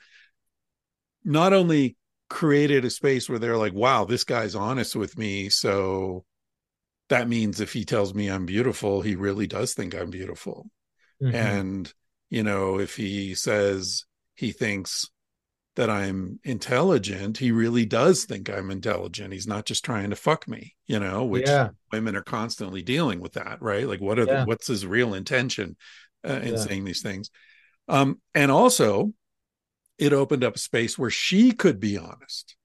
Not only created a space where they're like, wow, this guy's honest with me. So that means if he tells me I'm beautiful, he really does think I'm beautiful. Mm-hmm. And, you know, if he says he thinks that I'm intelligent, he really does think I'm intelligent. He's not just trying to fuck me, you know, which yeah. women are constantly dealing with that, right? Like what are yeah. the, what's his real intention uh, in yeah. saying these things? Um, and also it opened up a space where she could be honest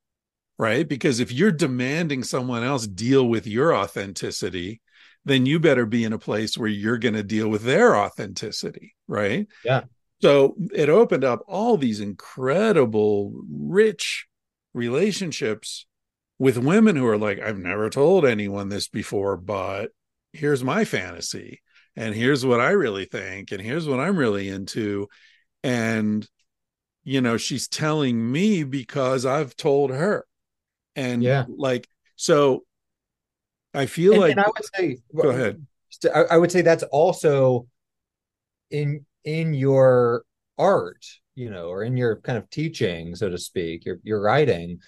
right because if you're demanding someone else deal with your authenticity then you better be in a place where you're going to deal with their authenticity right yeah so it opened up all these incredible rich relationships with women who are like i've never told anyone this before but here's my fantasy and here's what I really think, and here's what I'm really into. And, you know, she's telling me because I've told her. And Yeah. like, so I feel And, like, and I would say, go ahead. I, I would say that's also in in your art, you know, or in your kind of teaching, so to speak, your your writing.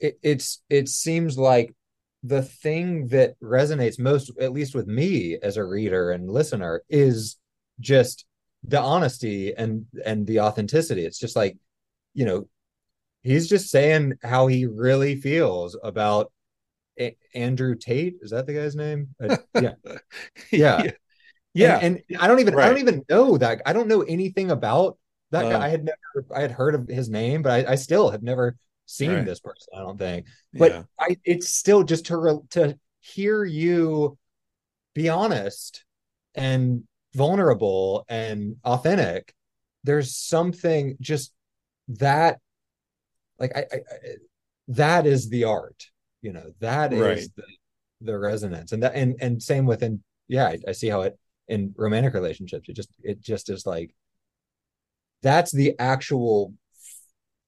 It, it's it seems like the thing that resonates most, at least with me as a reader and listener, is just the honesty and and the authenticity. It's just like, you know, he's just saying how he really feels about A- Andrew Tate. Is that the guy's name? Uh, yeah, yeah. yeah. And, and I don't even I don't even know that. I don't know anything about that Uh. guy. I had never I had heard of his name, but I, I still have never seen Right. this person. I don't think. But yeah. I it's still just to re, to hear you be honest and vulnerable and authentic. There's something just that like I, I, I that is the art. You know that is Right. the, the resonance and that and and same within yeah I, I see how it in romantic relationships it just it just is like that's the actual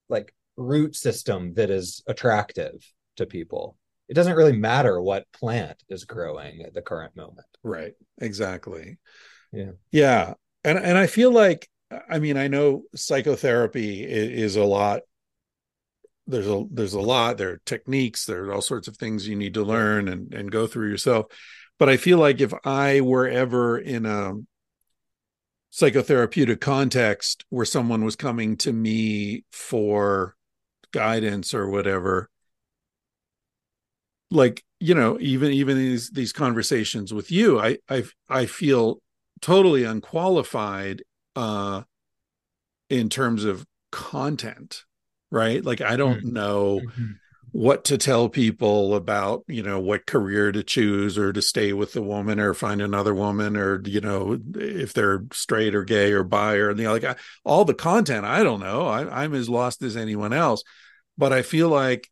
like root system that is attractive to people it doesn't really matter what plant is growing at the current moment Right. Exactly. Yeah. Yeah. And and I feel like I mean I know psychotherapy is, is a lot there's a there's a lot there are techniques there are all sorts of things you need to learn and and go through yourself but I feel like if I were ever in a psychotherapeutic context where someone was coming to me for guidance or whatever like you know even even these these conversations with you i i i feel totally unqualified uh in terms of content right? Like i don't know what to tell people about you know what career to choose or to stay with the woman or find another woman or you know if they're straight or gay or bi or you know like all the content i don't know. I, i'm as lost as anyone else. But i feel like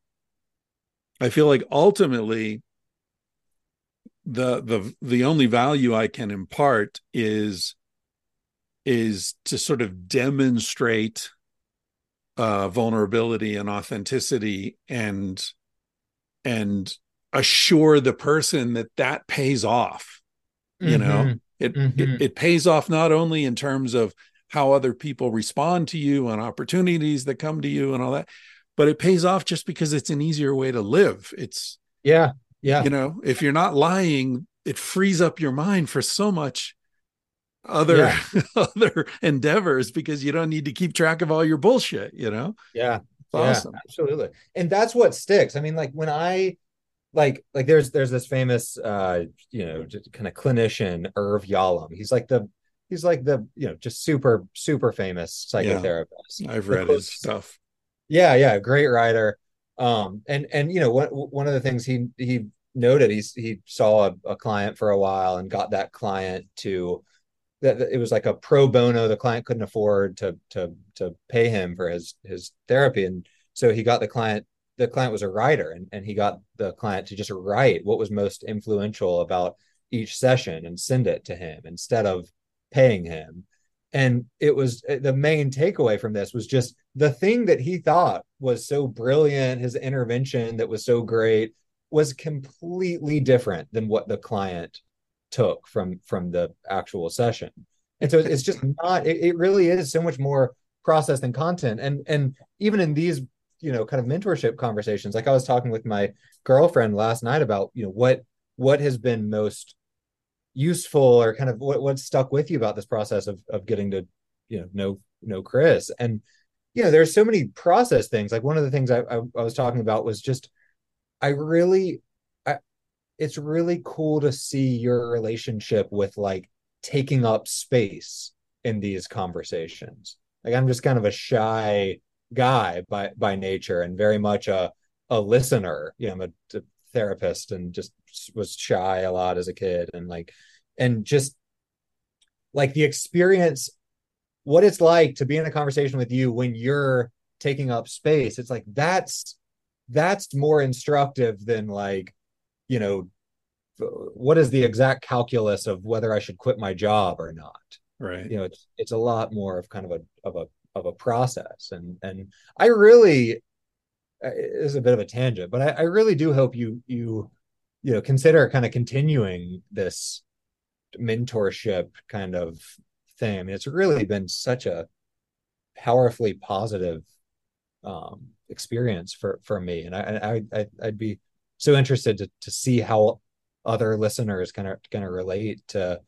i feel like ultimately the the the only value i can impart is is to sort of demonstrate uh vulnerability and authenticity and and assure the person that that pays off you know Mhm. it, Mhm. it it pays off not only in terms of how other people respond to you and opportunities that come to you and all that but it pays off just because it's an easier way to live it's yeah yeah you know if you're not lying it frees up your mind for so much other Yeah. other endeavors because you don't need to keep track of all your bullshit you know? Yeah. It's yeah awesome. absolutely. And that's what sticks. I mean like when i like like there's there's this famous uh you know kind of clinician irv yalom. He's like the he's like the you know just super super famous psychotherapist. I've read his stuff. Yeah yeah great writer. Um and and you know one one of the things he he noted he's he saw a, a client for a while and got that client to that it was like a pro bono the client couldn't afford to to to pay him for his his therapy. And so he got the client the client was a writer and, and he got the client to just write what was most influential about each session and send it to him instead of paying him. And it was eh, the main takeaway from this was just the thing that he thought was so brilliant his intervention that was so great was completely different than what the client took from from the actual session. And so it's just not it, it really is so much more process than content. And and even in these you know kind of mentorship conversations like i was talking with my girlfriend last night about you know what what has been most useful or kind of what what stuck with you about this process of of getting to you know know know chris. And you know there's so many process things. Like one of the things i i, I was talking about was just i really it's really cool to see your relationship with like taking up space in these conversations. Like i'm just kind of a shy guy by by nature and very much a a listener. You know i'm a, a therapist and just was shy a lot as a kid and like and just like the experience what it's like to be in a conversation with you when you're taking up space it's like that's that's more instructive than like you know what is the exact calculus of whether I should quit my job or not. Right. You know, it's it's a lot more of kind of a of a of a process, and and I really uh, is a bit of a tangent, but I, I really do hope you you you know consider kind of continuing this mentorship kind of thing. I mean, it's really been such a powerfully positive um, experience for for me, and I, I I'd be so interested to to see how other listeners kind of kind of relate to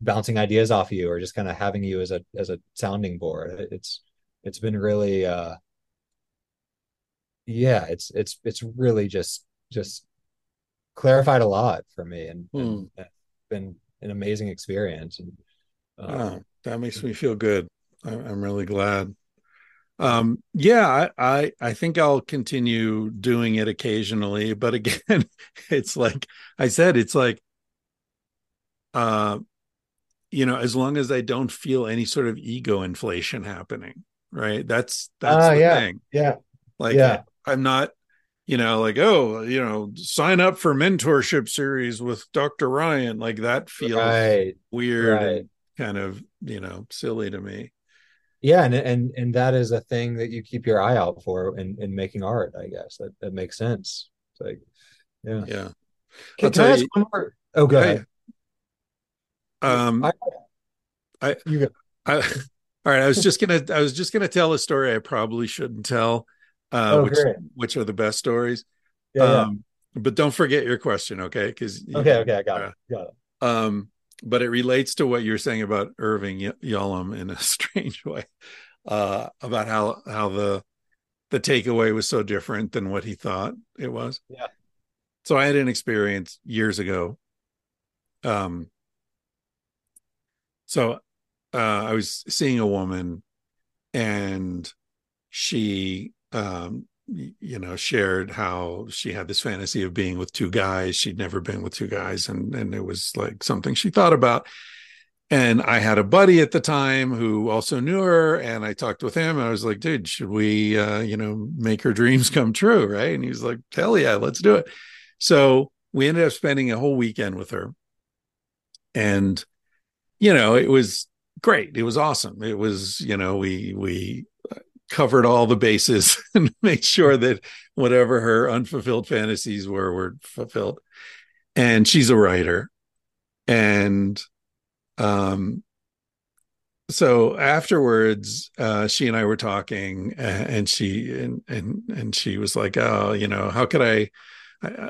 bouncing ideas off you or just kind of having you as a as a sounding board. It's it's been really uh yeah, it's it's it's really just just clarified a lot for me and, hmm. and been an amazing experience and um, oh, that makes me feel good. I'm really glad. Um, yeah, I, I, I think I'll continue doing it occasionally, but again, it's like I said, it's like, uh, you know, as long as I don't feel any sort of ego inflation happening, right? That's that's uh, the yeah, thing. Yeah, like yeah. I, I'm not, you know, like oh, you know, sign up for mentorship series with Dr. Ryan. Like that feels right. weird right. and kind of you know silly to me yeah and and and that is a thing that you keep your eye out for in in making art i guess. That that makes sense. It's like yeah. Yeah. Can, can i ask you, one more? Oh go ahead. Um i i you go. I, all right i was just gonna i was just gonna tell a story i probably shouldn't tell uh oh, which great. which are the best stories. Yeah, um yeah. but don't forget your question okay? Because okay okay i got uh, it got it. um but it relates to what you're saying about Irving Yalom in a strange way, uh, about how how the the takeaway was so different than what he thought it was. Yeah. So I had an experience years ago. Um. So, uh, I was seeing a woman, and she um you know shared how she had this fantasy of being with two guys. She'd never been with two guys and and it was like something she thought about. And i had a buddy at the time who also knew her and i talked with him i was like dude should we uh you know make her dreams come true? Right? And he was like hell yeah let's do it. So we ended up spending a whole weekend with her. And you know it was great. It was awesome. It was you know we we covered all the bases and made sure that whatever her unfulfilled fantasies were were fulfilled. And she's a writer. And um so afterwards uh she and I were talking and she and and and she was like oh you know how could I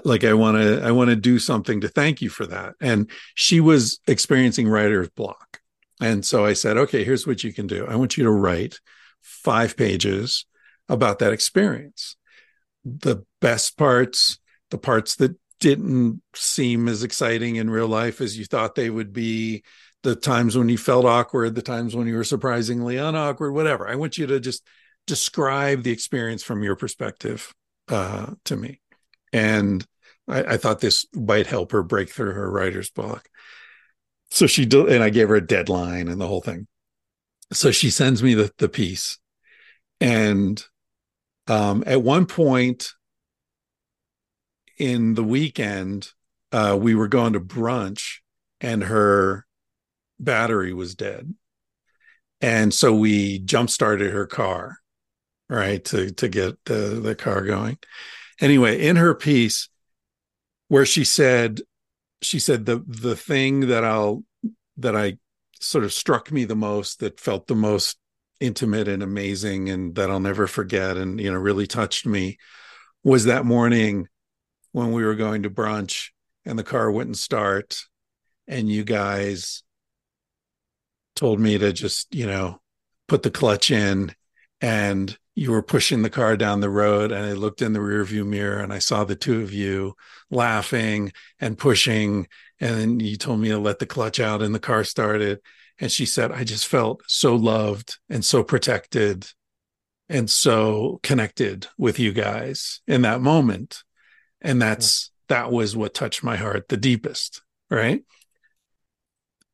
like I want to I want to do something to thank you for that and she was experiencing writer's block and so I said okay here's what you can do I want you to write five pages about that experience. The best parts, the parts that didn't seem as exciting in real life as you thought they would be, the times when you felt awkward, the times when you were surprisingly unawkward, whatever. I want you to just describe the experience from your perspective uh, to me. And I, I, thought this might help her break through her writer's block. So she did, and I gave her a deadline and the whole thing so she sends me the, the piece. And um, at one point in the weekend uh, we were going to brunch and her battery was dead. And so we jump started her car right to to get the the car going. Anyway in her piece where she said she said the the thing that i'll that i sort of struck me the most, that felt the most intimate and amazing, and that I'll never forget, and you know, really touched me, was that morning when we were going to brunch and the car wouldn't start, and you guys told me to just you know put the clutch in and you were pushing the car down the road and I looked in the rearview mirror and I saw the two of you laughing and pushing and then you told me to let the clutch out and the car started and she said I just felt so loved and so protected and so connected with you guys in that moment and that's that was what touched my heart the deepest right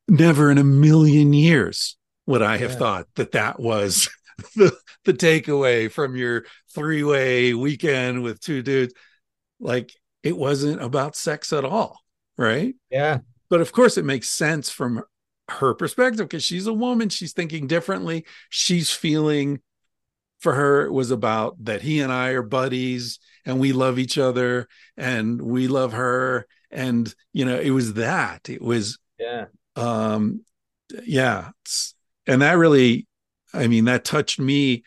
never in a million years would I have yeah. thought that that was the the takeaway from your three way weekend with two dudes. Like it wasn't about sex at all. Right? Yeah. But of course, it makes sense from her perspective because she's a woman. She's thinking differently. She's feeling for her it was about that he and I are buddies and we love each other and we love her. And, you know, it was that. It was, yeah. Um, yeah. And that really, I mean, that touched me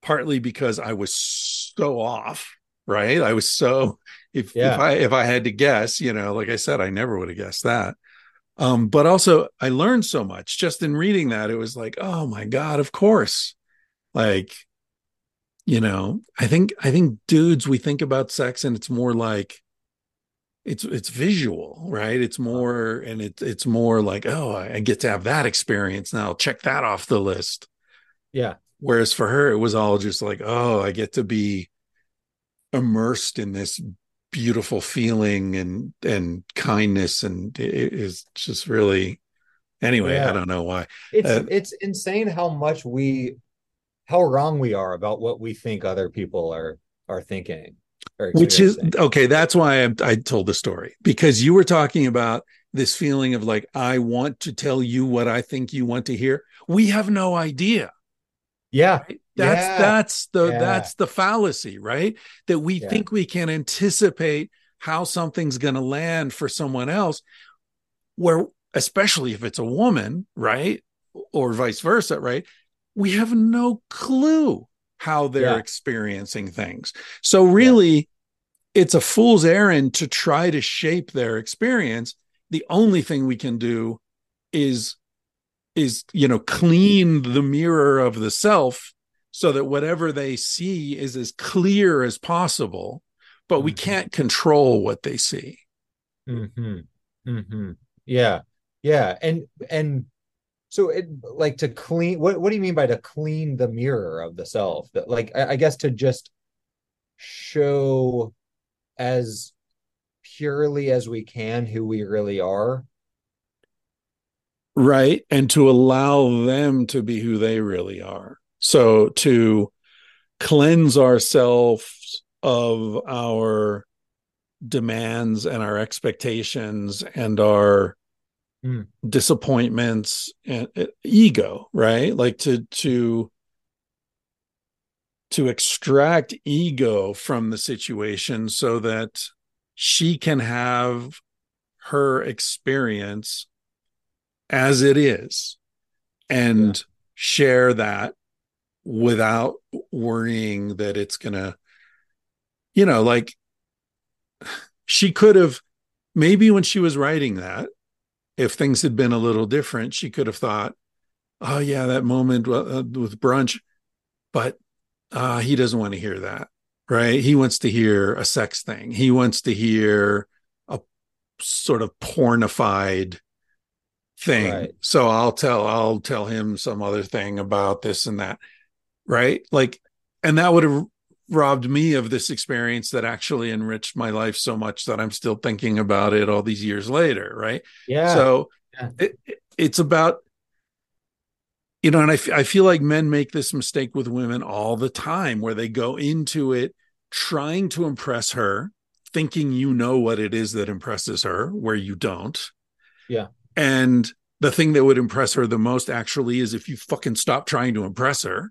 partly because I was so off, right? I was so, if, yeah. if I, if I had to guess, you know, like I said, I never would have guessed that. Um, but also I learned so much just in reading that. It was like, oh my God, of course. Like, you know, I think I think dudes, we think about sex and it's more like it's it's visual, right? It's more and it's it's more like, oh, I get to have that experience now. Check that off the list. Yeah. Whereas for her, it was all just like, oh, I get to be immersed in this beautiful feeling and and kindness and it is just really anyway yeah. i don't know why. It's uh, it's insane how much we how wrong we are about what we think other people are are thinking which is okay that's why I, I told the story because you were talking about this feeling of like i want to tell you what i think you want to hear. We have no idea. Yeah. Right? That's yeah. that's the yeah. that's the fallacy, right? That we yeah. think we can anticipate how something's going to land for someone else where especially if it's a woman, right? Or vice versa, right? We have no clue how they're experiencing things. So really it's a fool's errand to try to shape their experience. The only thing we can do is is you know clean the mirror of the self so that whatever they see is as clear as possible but we mm-hmm. can't control what they see. Mm-hmm. Mm-hmm. yeah. Yeah. And and so it like to clean what, what do you mean by to clean the mirror of the self? That like I, I guess to just show as purely as we can who we really are. Right. And to allow them to be who they really are so to cleanse ourselves of our demands and our expectations and our mm. disappointments and uh, ego, right? Like to to to extract ego from the situation so that she can have her experience as it is and yeah. share that without worrying that it's going to, you know, like she could have maybe when she was writing that, if things had been a little different, she could have thought, oh, yeah, that moment uh, with brunch, but uh, he doesn't want to hear that, right? He wants to hear a sex thing. He wants to hear a sort of pornified thing. Right. So I'll tell I'll tell him some other thing about this and that right? Like and that would have robbed me of this experience that actually enriched my life so much that i'm still thinking about it all these years later right? Yeah. So yeah. It, it's about you know and I, f- I feel like men make this mistake with women all the time where they go into it trying to impress her thinking you know what it is that impresses her where you don't. Yeah. And the thing that would impress her the most actually is if you fucking stop trying to impress her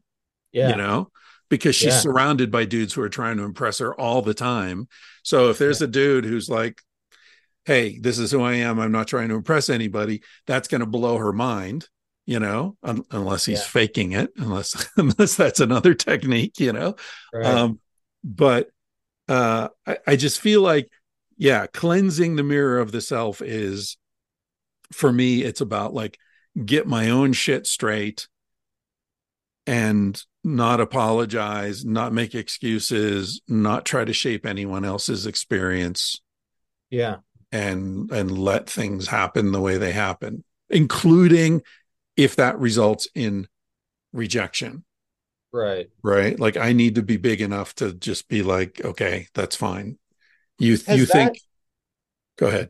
yeah. You know, because she's yeah. surrounded by dudes who are trying to impress her all the time. So if there's yeah. a dude who's like, hey, this is who I am, I'm not trying to impress anybody, that's going to blow her mind, you know, un- unless he's yeah. faking it, unless unless that's another technique, you know. Right. Um, but uh I, I just feel like, yeah, cleansing the mirror of the self is for me, it's about like get my own shit straight and not apologize, not make excuses, not try to shape anyone else's experience. Yeah. And and let things happen the way they happen, including if that results in rejection. Right. Right? Like I need to be big enough to just be like, okay, that's fine. You Has you that, think Go ahead.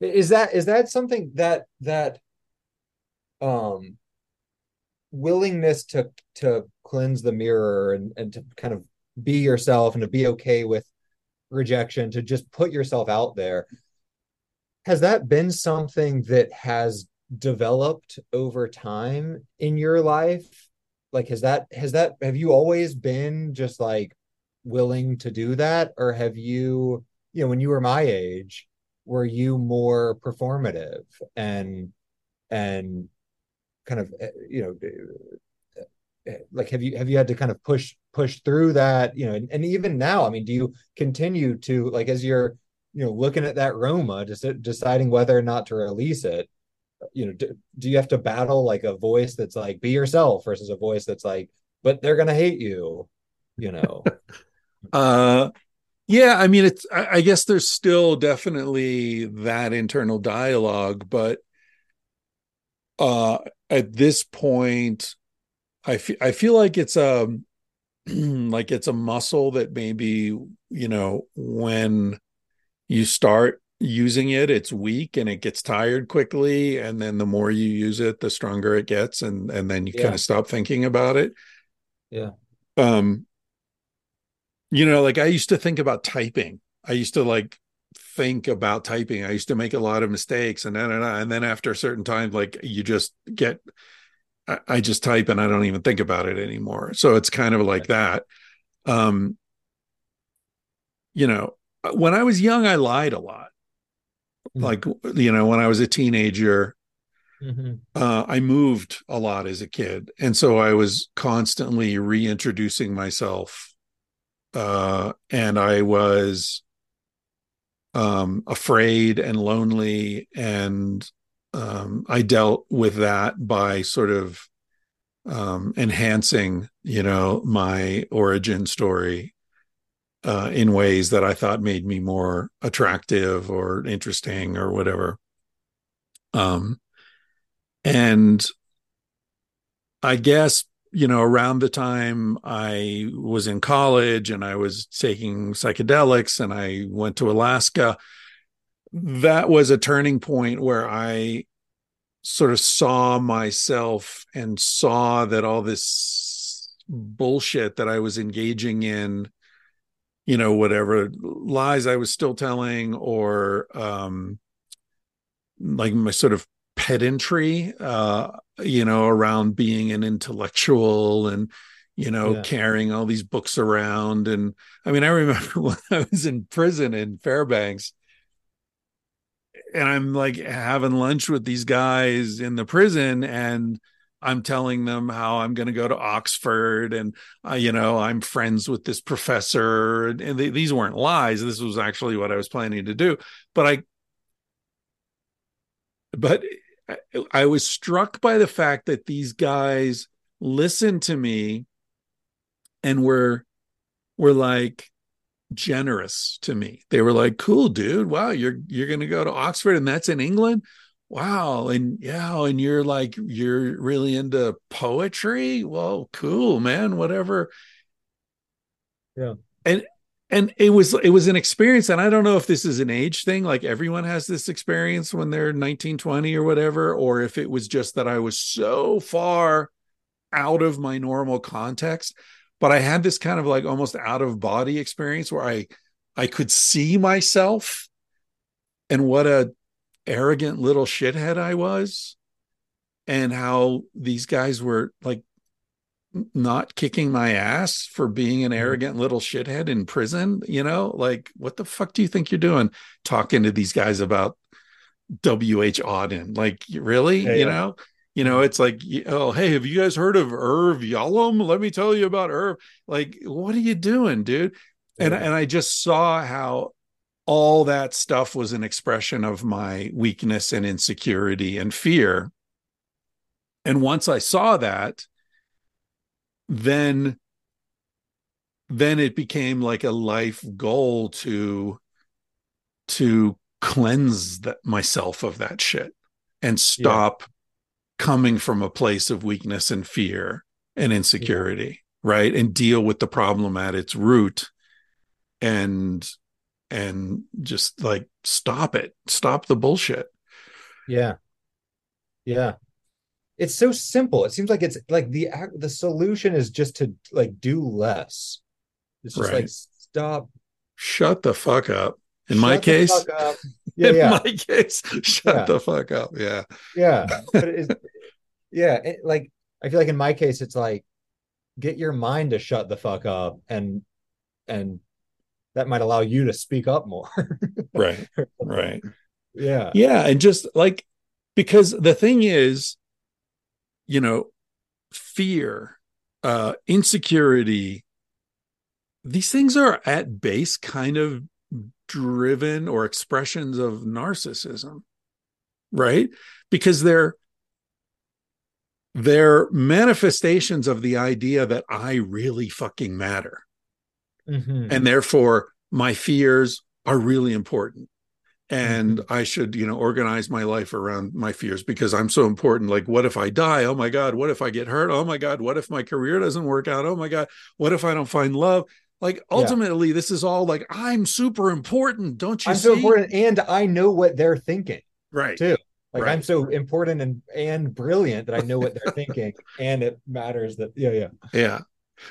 Is that is that something that that um willingness to to cleanse the mirror and, and to kind of be yourself and to be okay with rejection to just put yourself out there has that been something that has developed over time in your life? Like has that has that have you always been just like willing to do that or have you you know when you were my age were you more performative and and kind of eh, you know like have you have you had to kind of push push through that you know and, and even now i mean do you continue to like as you're you know looking at that roma just deciding whether or not to release it you know do, do you have to battle like a voice that's like be yourself versus a voice that's like but they're gonna hate you you know? Uh yeah i mean it's I, I guess there's still definitely that internal dialogue but uh at this point i feel i feel like it's a like it's a muscle that maybe you know when you start using it it's weak and it gets tired quickly and then the more you use it the stronger it gets and and then you yeah. kind of stop thinking about it. Yeah. Um you know like i used to think about typing. I used to like think about typing. I used to make a lot of mistakes and then and then after a certain time like you just get I, I just type and i don't even think about it anymore. So it's kind of like that. Um you know when i was young i lied a lot. Mm-hmm. like you know when i was a teenager mm-hmm. uh, i moved a lot as a kid. And so i was constantly reintroducing myself uh, and i was um, afraid and lonely and um, i dealt with that by sort of um, enhancing you know my origin story uh, in ways that I thought made me more attractive or interesting or whatever. Um, and I guess you know around the time I was in college and I was taking psychedelics and I went to Alaska, that was a turning point where I sort of saw myself and saw that all this bullshit that I was engaging in you know whatever lies i was still telling or um like my sort of pedantry uh you know around being an intellectual and you know yeah. carrying all these books around and i mean i remember when i was in prison in fairbanks and i'm like having lunch with these guys in the prison and I'm telling them how I'm going to go to Oxford and, uh, you know, I'm friends with this professor. And, these weren't lies. This was actually what I was planning to do. But I, but I was struck by the fact that these guys listened to me and were, were like, generous to me. They were like, "Cool, dude. Wow, you're you're going to go to Oxford and that's in England? Wow and yeah and you're like you're really into poetry? Well cool man whatever. Yeah. And and it was it was an experience and i don't know if this is an age thing like everyone has this experience when they're 19 20 or whatever or if it was just that i was so far out of my normal context but i had this kind of like almost out of body experience where i i could see myself and what a arrogant little shithead I was and how these guys were like not kicking my ass for being an mm-hmm. arrogant little shithead in prison, you know? Like, what the fuck do you think you're doing talking to these guys about W.H. Auden? Like, really? Yeah, you yeah. know? You know, it's like, oh, hey, have you guys heard of Irv Yalom? Let me tell you about Irv. Like, what are you doing, dude? And and I just saw how all that stuff was an expression of my weakness and insecurity and fear. And once I saw that, then then it became like a life goal to to cleanse that myself of that shit and stop yeah. Coming from a place of weakness and fear and insecurity yeah. right? And deal with the problem at its root and and just like stop it. Stop the bullshit. Yeah. Yeah. It's so simple. It seems like it's like the the solution is just to like do less. It's just right. like stop. Shut the fuck up In my case, yeah, in yeah. my case, shut yeah. the fuck up. Yeah, yeah, yeah. It, like I feel like in my case, it's like get your mind to shut the fuck up, and and that might allow you to speak up more. right, right. Yeah, yeah, and just like because the thing is, you know, fear, uh, insecurity. These things are at base kind of driven or expressions of narcissism right? Because they're they're manifestations of the idea that i really fucking matter. Mm-hmm. and therefore my fears are really important. And mm-hmm. i should you know organize my life around my fears because i'm so important. Like what if i die? Oh my god what if i get hurt? Oh my god what if my career doesn't work out? Oh my god what if i don't find love like ultimately, yeah. this is all like I'm super important, don't you? I'm see? so important, and I know what they're thinking, right? Too. Like right. I'm so important and and brilliant that I know what they're thinking, and it matters that yeah, yeah, yeah.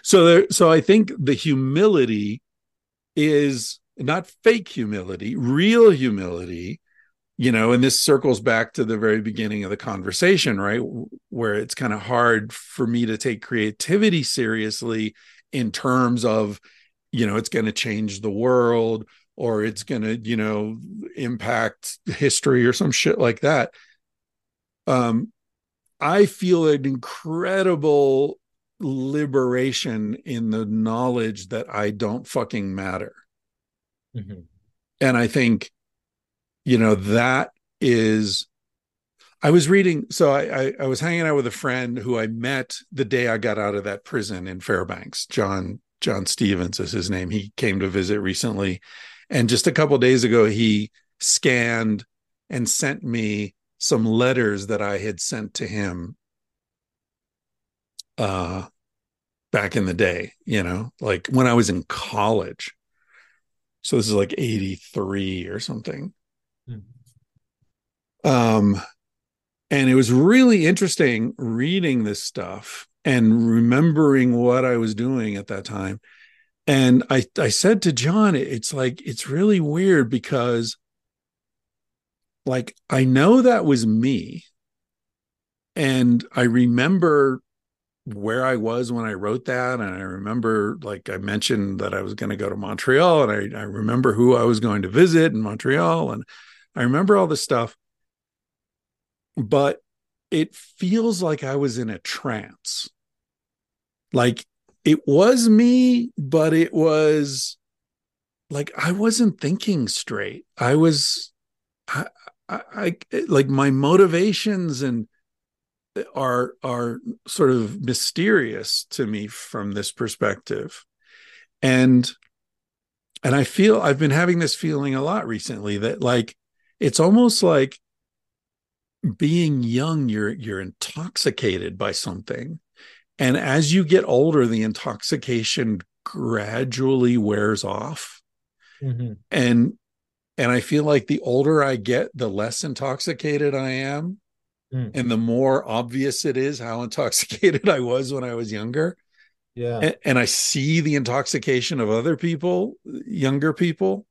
So there, so I think the humility is not fake humility, real humility. You know, and this circles back to the very beginning of the conversation, right? Where it's kind of hard for me to take creativity seriously in terms of you know it's going to change the world or it's going to you know impact history or some shit like that um i feel an incredible liberation in the knowledge that i don't fucking matter mm-hmm. and i think you know that is I was reading, so I, I, I was hanging out with a friend who I met the day I got out of that prison in Fairbanks. John John Stevens is his name. He came to visit recently, and just a couple days ago, he scanned and sent me some letters that I had sent to him uh back in the day, you know, like when I was in college. So this is like 83 or something. Mm-hmm. Um and it was really interesting reading this stuff and remembering what I was doing at that time. And I, I said to John, it's like, it's really weird because, like, I know that was me. And I remember where I was when I wrote that. And I remember, like, I mentioned that I was going to go to Montreal and I, I remember who I was going to visit in Montreal. And I remember all this stuff but it feels like I was in a trance. Like it was me, but it was like I wasn't thinking straight. I was, I, I, I like my motivations and are are sort of mysterious to me from this perspective, and and I feel I've been having this feeling a lot recently that like it's almost like being young you're you're intoxicated by something and as you get older the intoxication gradually wears off mm-hmm. and and i feel like the older i get the less intoxicated i am mm. and the more obvious it is how intoxicated i was when i was younger yeah and, and i see the intoxication of other people younger people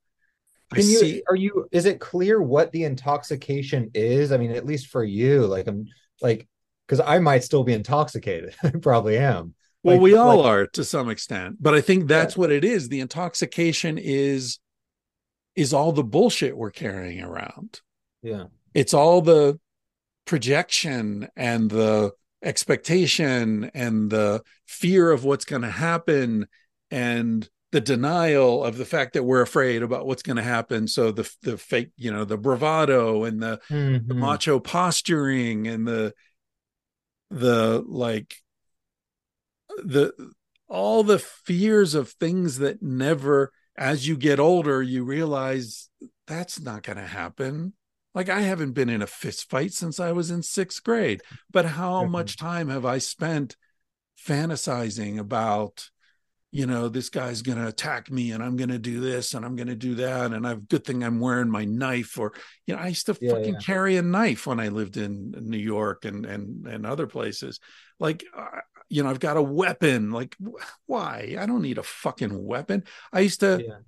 can I you see. are you is it clear what the intoxication is? I mean, at least for you, like I'm like because I might still be intoxicated. I probably am. Well, like, we all like, are to some extent, but I think that's yeah. what it is. The intoxication is is all the bullshit we're carrying around. Yeah. It's all the projection and the expectation and the fear of what's going to happen and the denial of the fact that we're afraid about what's going to happen so the the fake you know the bravado and the, mm-hmm. the macho posturing and the the like the all the fears of things that never as you get older you realize that's not going to happen like i haven't been in a fist fight since i was in 6th grade but how mm-hmm. much time have i spent fantasizing about you know, this guy's going to attack me and I'm going to do this and I'm going to do that. And I've good thing I'm wearing my knife or, you know, I used to yeah, fucking yeah. carry a knife when I lived in New York and, and, and other places. Like, uh, you know, I've got a weapon. Like, why? I don't need a fucking weapon. I used to, yeah.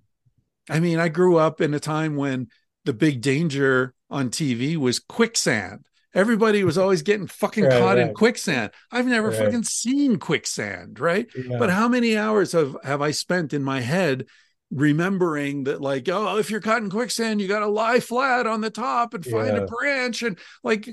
I mean, I grew up in a time when the big danger on TV was quicksand. Everybody was always getting fucking right, caught right. in quicksand. I've never right. fucking seen quicksand, right? Yeah. But how many hours have have I spent in my head remembering that like oh if you're caught in quicksand you got to lie flat on the top and find yeah. a branch and like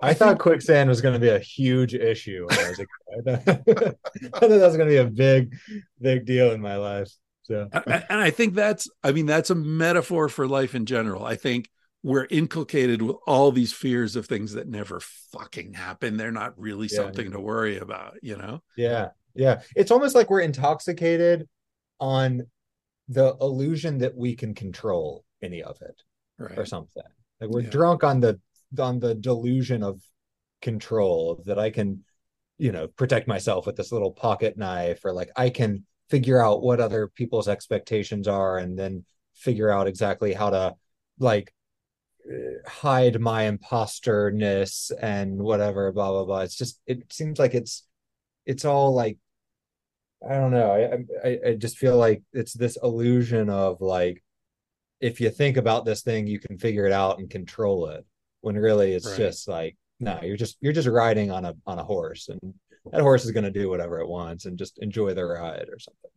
I, I thought think... quicksand was going to be a huge issue when I was a kid. I thought that was going to be a big, big deal in my life. So, and I think that's, I mean, that's a metaphor for life in general. I think we're inculcated with all these fears of things that never fucking happen. They're not really yeah, something yeah. to worry about, you know? Yeah. Yeah. It's almost like we're intoxicated on the illusion that we can control any of it right. or something. Like we're yeah. drunk on the on the delusion of control that I can, you know, protect myself with this little pocket knife or like I can figure out what other people's expectations are and then figure out exactly how to like hide my imposterness and whatever blah blah blah. It's just it seems like it's it's all like i don't know. I i, I just feel like it's this illusion of like if you think about this thing you can figure it out and control it when really it's right. just like no you're just you're just riding on a on a horse and that horse is going to do whatever it wants and just enjoy the ride or something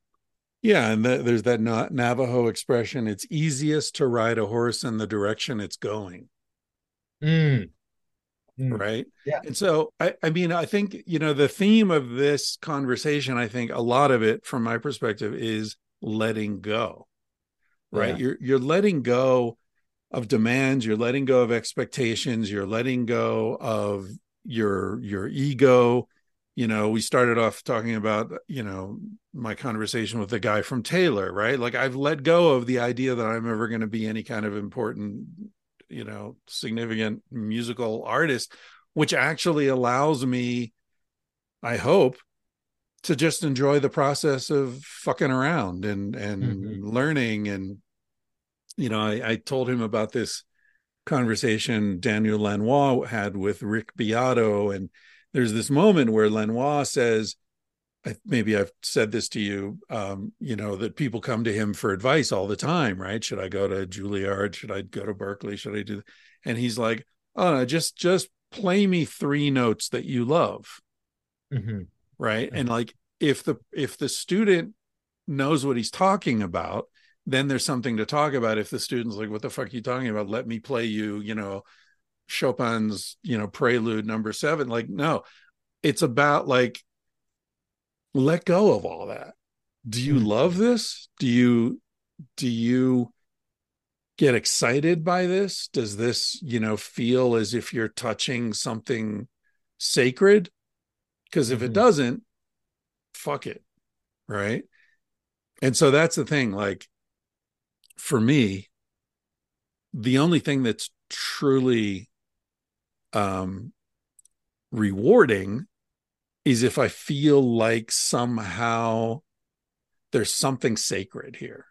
yeah and the, there's that navajo expression it's easiest to ride a horse in the direction it's going mm. Mm. right yeah and so I, I mean i think you know the theme of this conversation i think a lot of it from my perspective is letting go right yeah. you're you're letting go of demands you're letting go of expectations you're letting go of your your ego you know we started off talking about you know my conversation with the guy from taylor right like i've let go of the idea that i'm ever going to be any kind of important you know significant musical artist which actually allows me i hope to just enjoy the process of fucking around and and mm-hmm. learning and you know, I, I told him about this conversation Daniel Lanois had with Rick Beato, and there's this moment where Lanois says, maybe I've said this to you, um, you know, that people come to him for advice all the time, right? Should I go to Juilliard? Should I go to Berklee? Should I do? And he's like, oh no, just just play me three notes that you love, mm-hmm. right? Mm-hmm. And like if the if the student knows what he's talking about, then there's something to talk about if the student's like what the fuck are you talking about let me play you you know chopin's you know prelude number seven like no it's about like let go of all that. Do you mm-hmm. love this? Do you do you get excited by this? Does this you know feel as if you're touching something sacred? Because if mm-hmm. it doesn't fuck it right? And so that's the thing like for me, the only thing that's truly um, rewarding is if I feel like somehow there's something sacred here.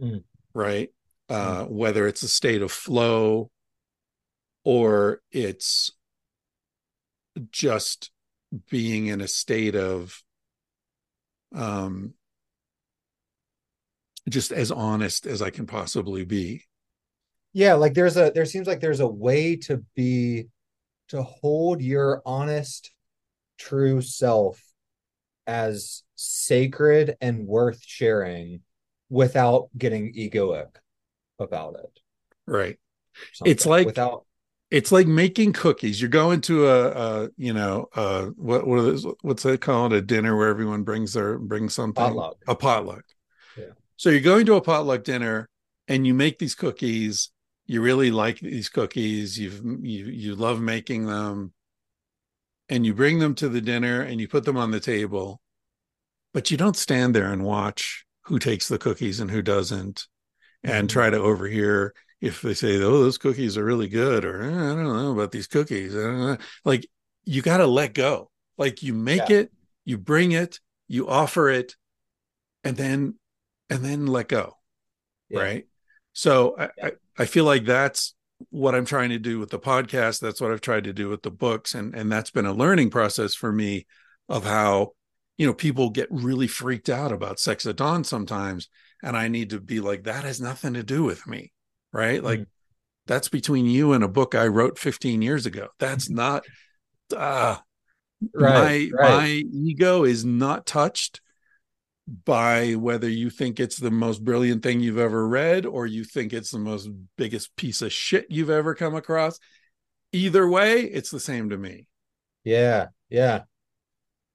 Mm. Right. Uh, mm. Whether it's a state of flow or it's just being in a state of um, just as honest as I can possibly be. Yeah, like there's a there seems like there's a way to be to hold your honest true self as sacred and worth sharing without getting egoic about it. Right. Something. It's like without it's like making cookies. You're going to a, a you know, uh what what is what's that called? A dinner where everyone brings their brings something. Potluck. A potluck. yeah So you're going to a potluck dinner and you make these cookies. You really like these cookies. You've you you love making them. And you bring them to the dinner and you put them on the table. But you don't stand there and watch who takes the cookies and who doesn't and mm-hmm. try to overhear if they say, "Oh, those cookies are really good," or eh, "I don't know about these cookies." Like you got to let go. Like you make yeah. it, you bring it, you offer it, and then and then let go. Yeah. Right. So yeah. I, I feel like that's what I'm trying to do with the podcast. That's what I've tried to do with the books. And, and that's been a learning process for me of how you know, people get really freaked out about sex at dawn sometimes. And I need to be like, that has nothing to do with me. Right. Like mm-hmm. that's between you and a book I wrote 15 years ago. That's not, uh, right, my, right. my ego is not touched by whether you think it's the most brilliant thing you've ever read or you think it's the most biggest piece of shit you've ever come across. Either way, it's the same to me. Yeah. Yeah.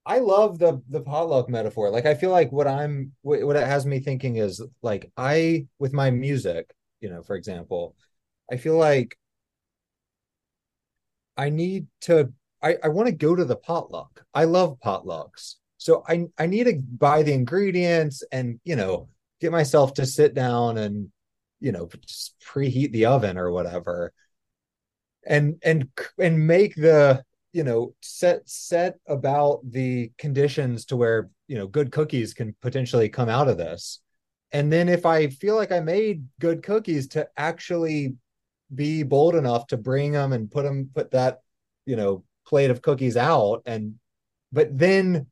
I love the the potluck metaphor. Like I feel like what I'm what it has me thinking is like I with my music, you know, for example, I feel like I need to I, I want to go to the potluck. I love potlucks. So I I need to buy the ingredients and you know get myself to sit down and you know just preheat the oven or whatever. And and and make the you know set set about the conditions to where you know good cookies can potentially come out of this. And then if i feel like i made good cookies to actually be bold enough to bring them and put them put that you know plate of cookies out and but then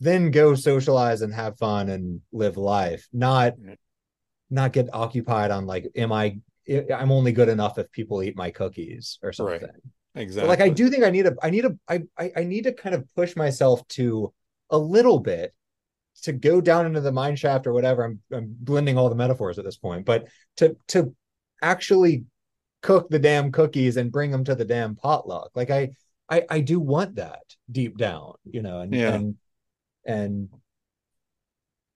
then go socialize and have fun and live life not not get occupied on like am i i'm only good enough if people eat my cookies or something right. Exactly. But like I do think I need a I need a I, I I need to kind of push myself to a little bit to go down into the mine shaft or whatever. I'm I'm blending all the metaphors at this point, but to to actually cook the damn cookies and bring them to the damn potluck. Like I I I do want that deep down, you know, and yeah. and and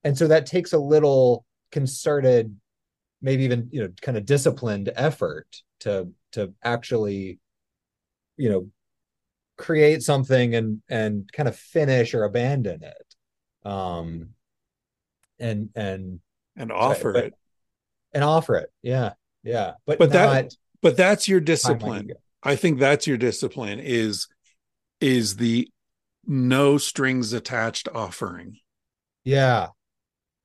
and so that takes a little concerted maybe even you know kind of disciplined effort to to actually you know create something and and kind of finish or abandon it. Um and and and offer but, it. And offer it. Yeah. Yeah. But but that but that's your discipline. i think that's your discipline is is the no strings attached offering yeah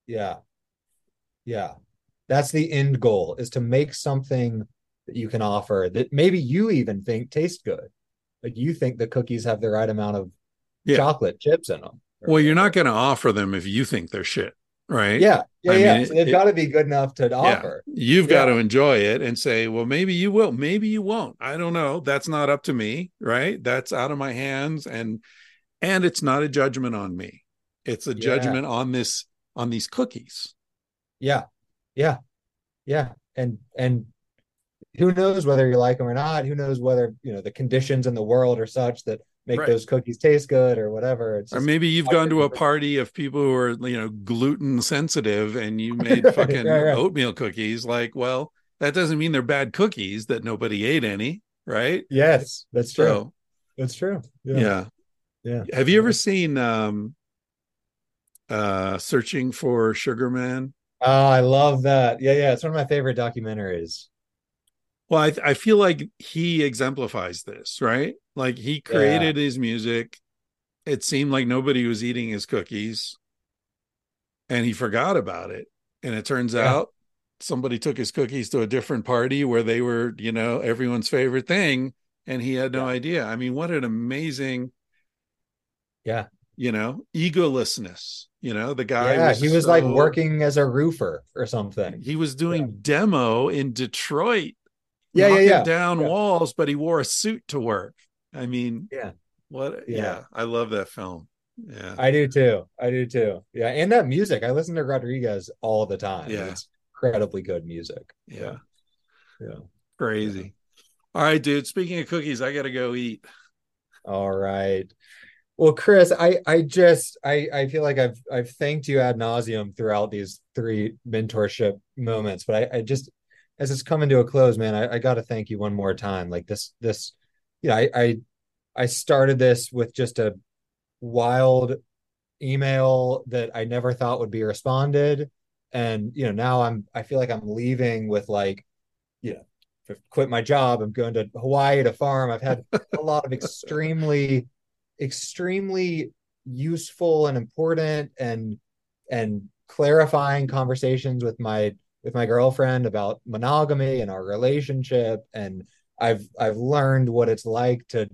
yeah yeah that's the end goal is to make something that you can offer that maybe you even think taste good. Like you think the cookies have the right amount of yeah. chocolate chips in them. Well, you're not going to offer them if you think they're shit, right? Yeah, yeah, I yeah. Mean, so they've got to be good enough to yeah. offer. You've yeah. got to enjoy it and say, well, maybe you will, maybe you won't. I don't know. That's not up to me, right? That's out of my hands, and and it's not a judgment on me. It's a judgment on this on these cookies. Yeah, yeah, yeah, and and who knows whether you like them or not. Who knows whether you know the conditions in the world are such that make right. those cookies taste good or whatever. Or maybe you've gone to a party of people who are you know gluten sensitive and you made fucking right, right. oatmeal cookies. Like well that doesn't mean they're bad cookies that nobody ate any right? Yes that's true. So, that's true. Yeah. yeah yeah have you ever seen um uh searching for sugar man oh i love that yeah yeah it's one of my favorite documentaries well, I, I feel like he exemplifies this, right? Like he created yeah. his music. It seemed like nobody was eating his cookies and he forgot about it. And it turns yeah. out somebody took his cookies to a different party where they were, you know, everyone's favorite thing. And he had no yeah. idea. I mean, what an amazing, yeah, you know, egolessness. You know, the guy. Yeah, was he was so, like working as a roofer or something. He was doing yeah. demo in Detroit yeah, yeah, yeah. down yeah. walls, but he wore a suit to work. I mean, yeah, what? Yeah. yeah, I love that film. Yeah, I do too. I do too. Yeah, and that music, I listen to Rodriguez all the time. Yeah, it's incredibly good music. Yeah, yeah, crazy. All right, dude. Speaking of cookies, I gotta go eat. All right. Well, Chris, I I just I I feel like I've I've thanked you ad nauseum throughout these three mentorship moments, but I, I just as it's coming to a close, man, I, I got to thank you one more time. Like this, this, you know, I, I, I started this with just a wild email that I never thought would be responded, and you know, now I'm, I feel like I'm leaving with like, you know, quit my job. I'm going to Hawaii to farm. I've had a lot of extremely, extremely useful and important and and clarifying conversations with my with my girlfriend about monogamy and our relationship and I've I've learned what it's like to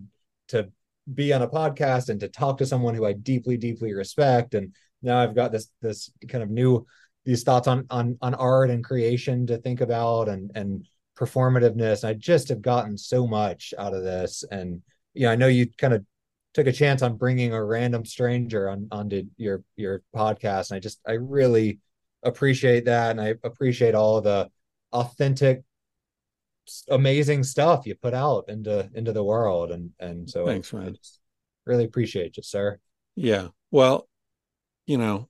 to be on a podcast and to talk to someone who I deeply, deeply respect. And now I've got this this kind of new these thoughts on on on art and creation to think about and and performativeness. I just have gotten so much out of this. And you know, I know you kind of took a chance on bringing a random stranger on onto your your podcast. And I just I really appreciate that. And I appreciate all the authentic amazing stuff you put out into into the world. And and so thanks man. really appreciate you sir. Yeah. Well you know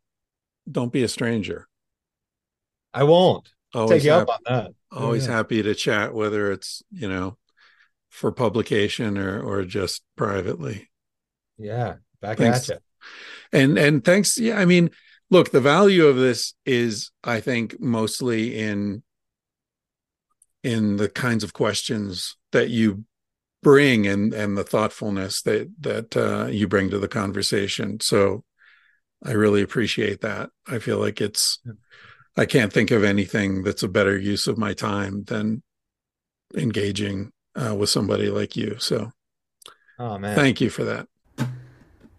don't be a stranger. I won't. Always take you happy, up on that. always yeah. happy to chat whether it's you know for publication or or just privately yeah back thanks. at you and and thanks yeah i mean look the value of this is i think mostly in in the kinds of questions that you bring and and the thoughtfulness that that uh, you bring to the conversation. So I really appreciate that. I feel like it's I can't think of anything that's a better use of my time than engaging uh, with somebody like you. So oh man. Thank you for that.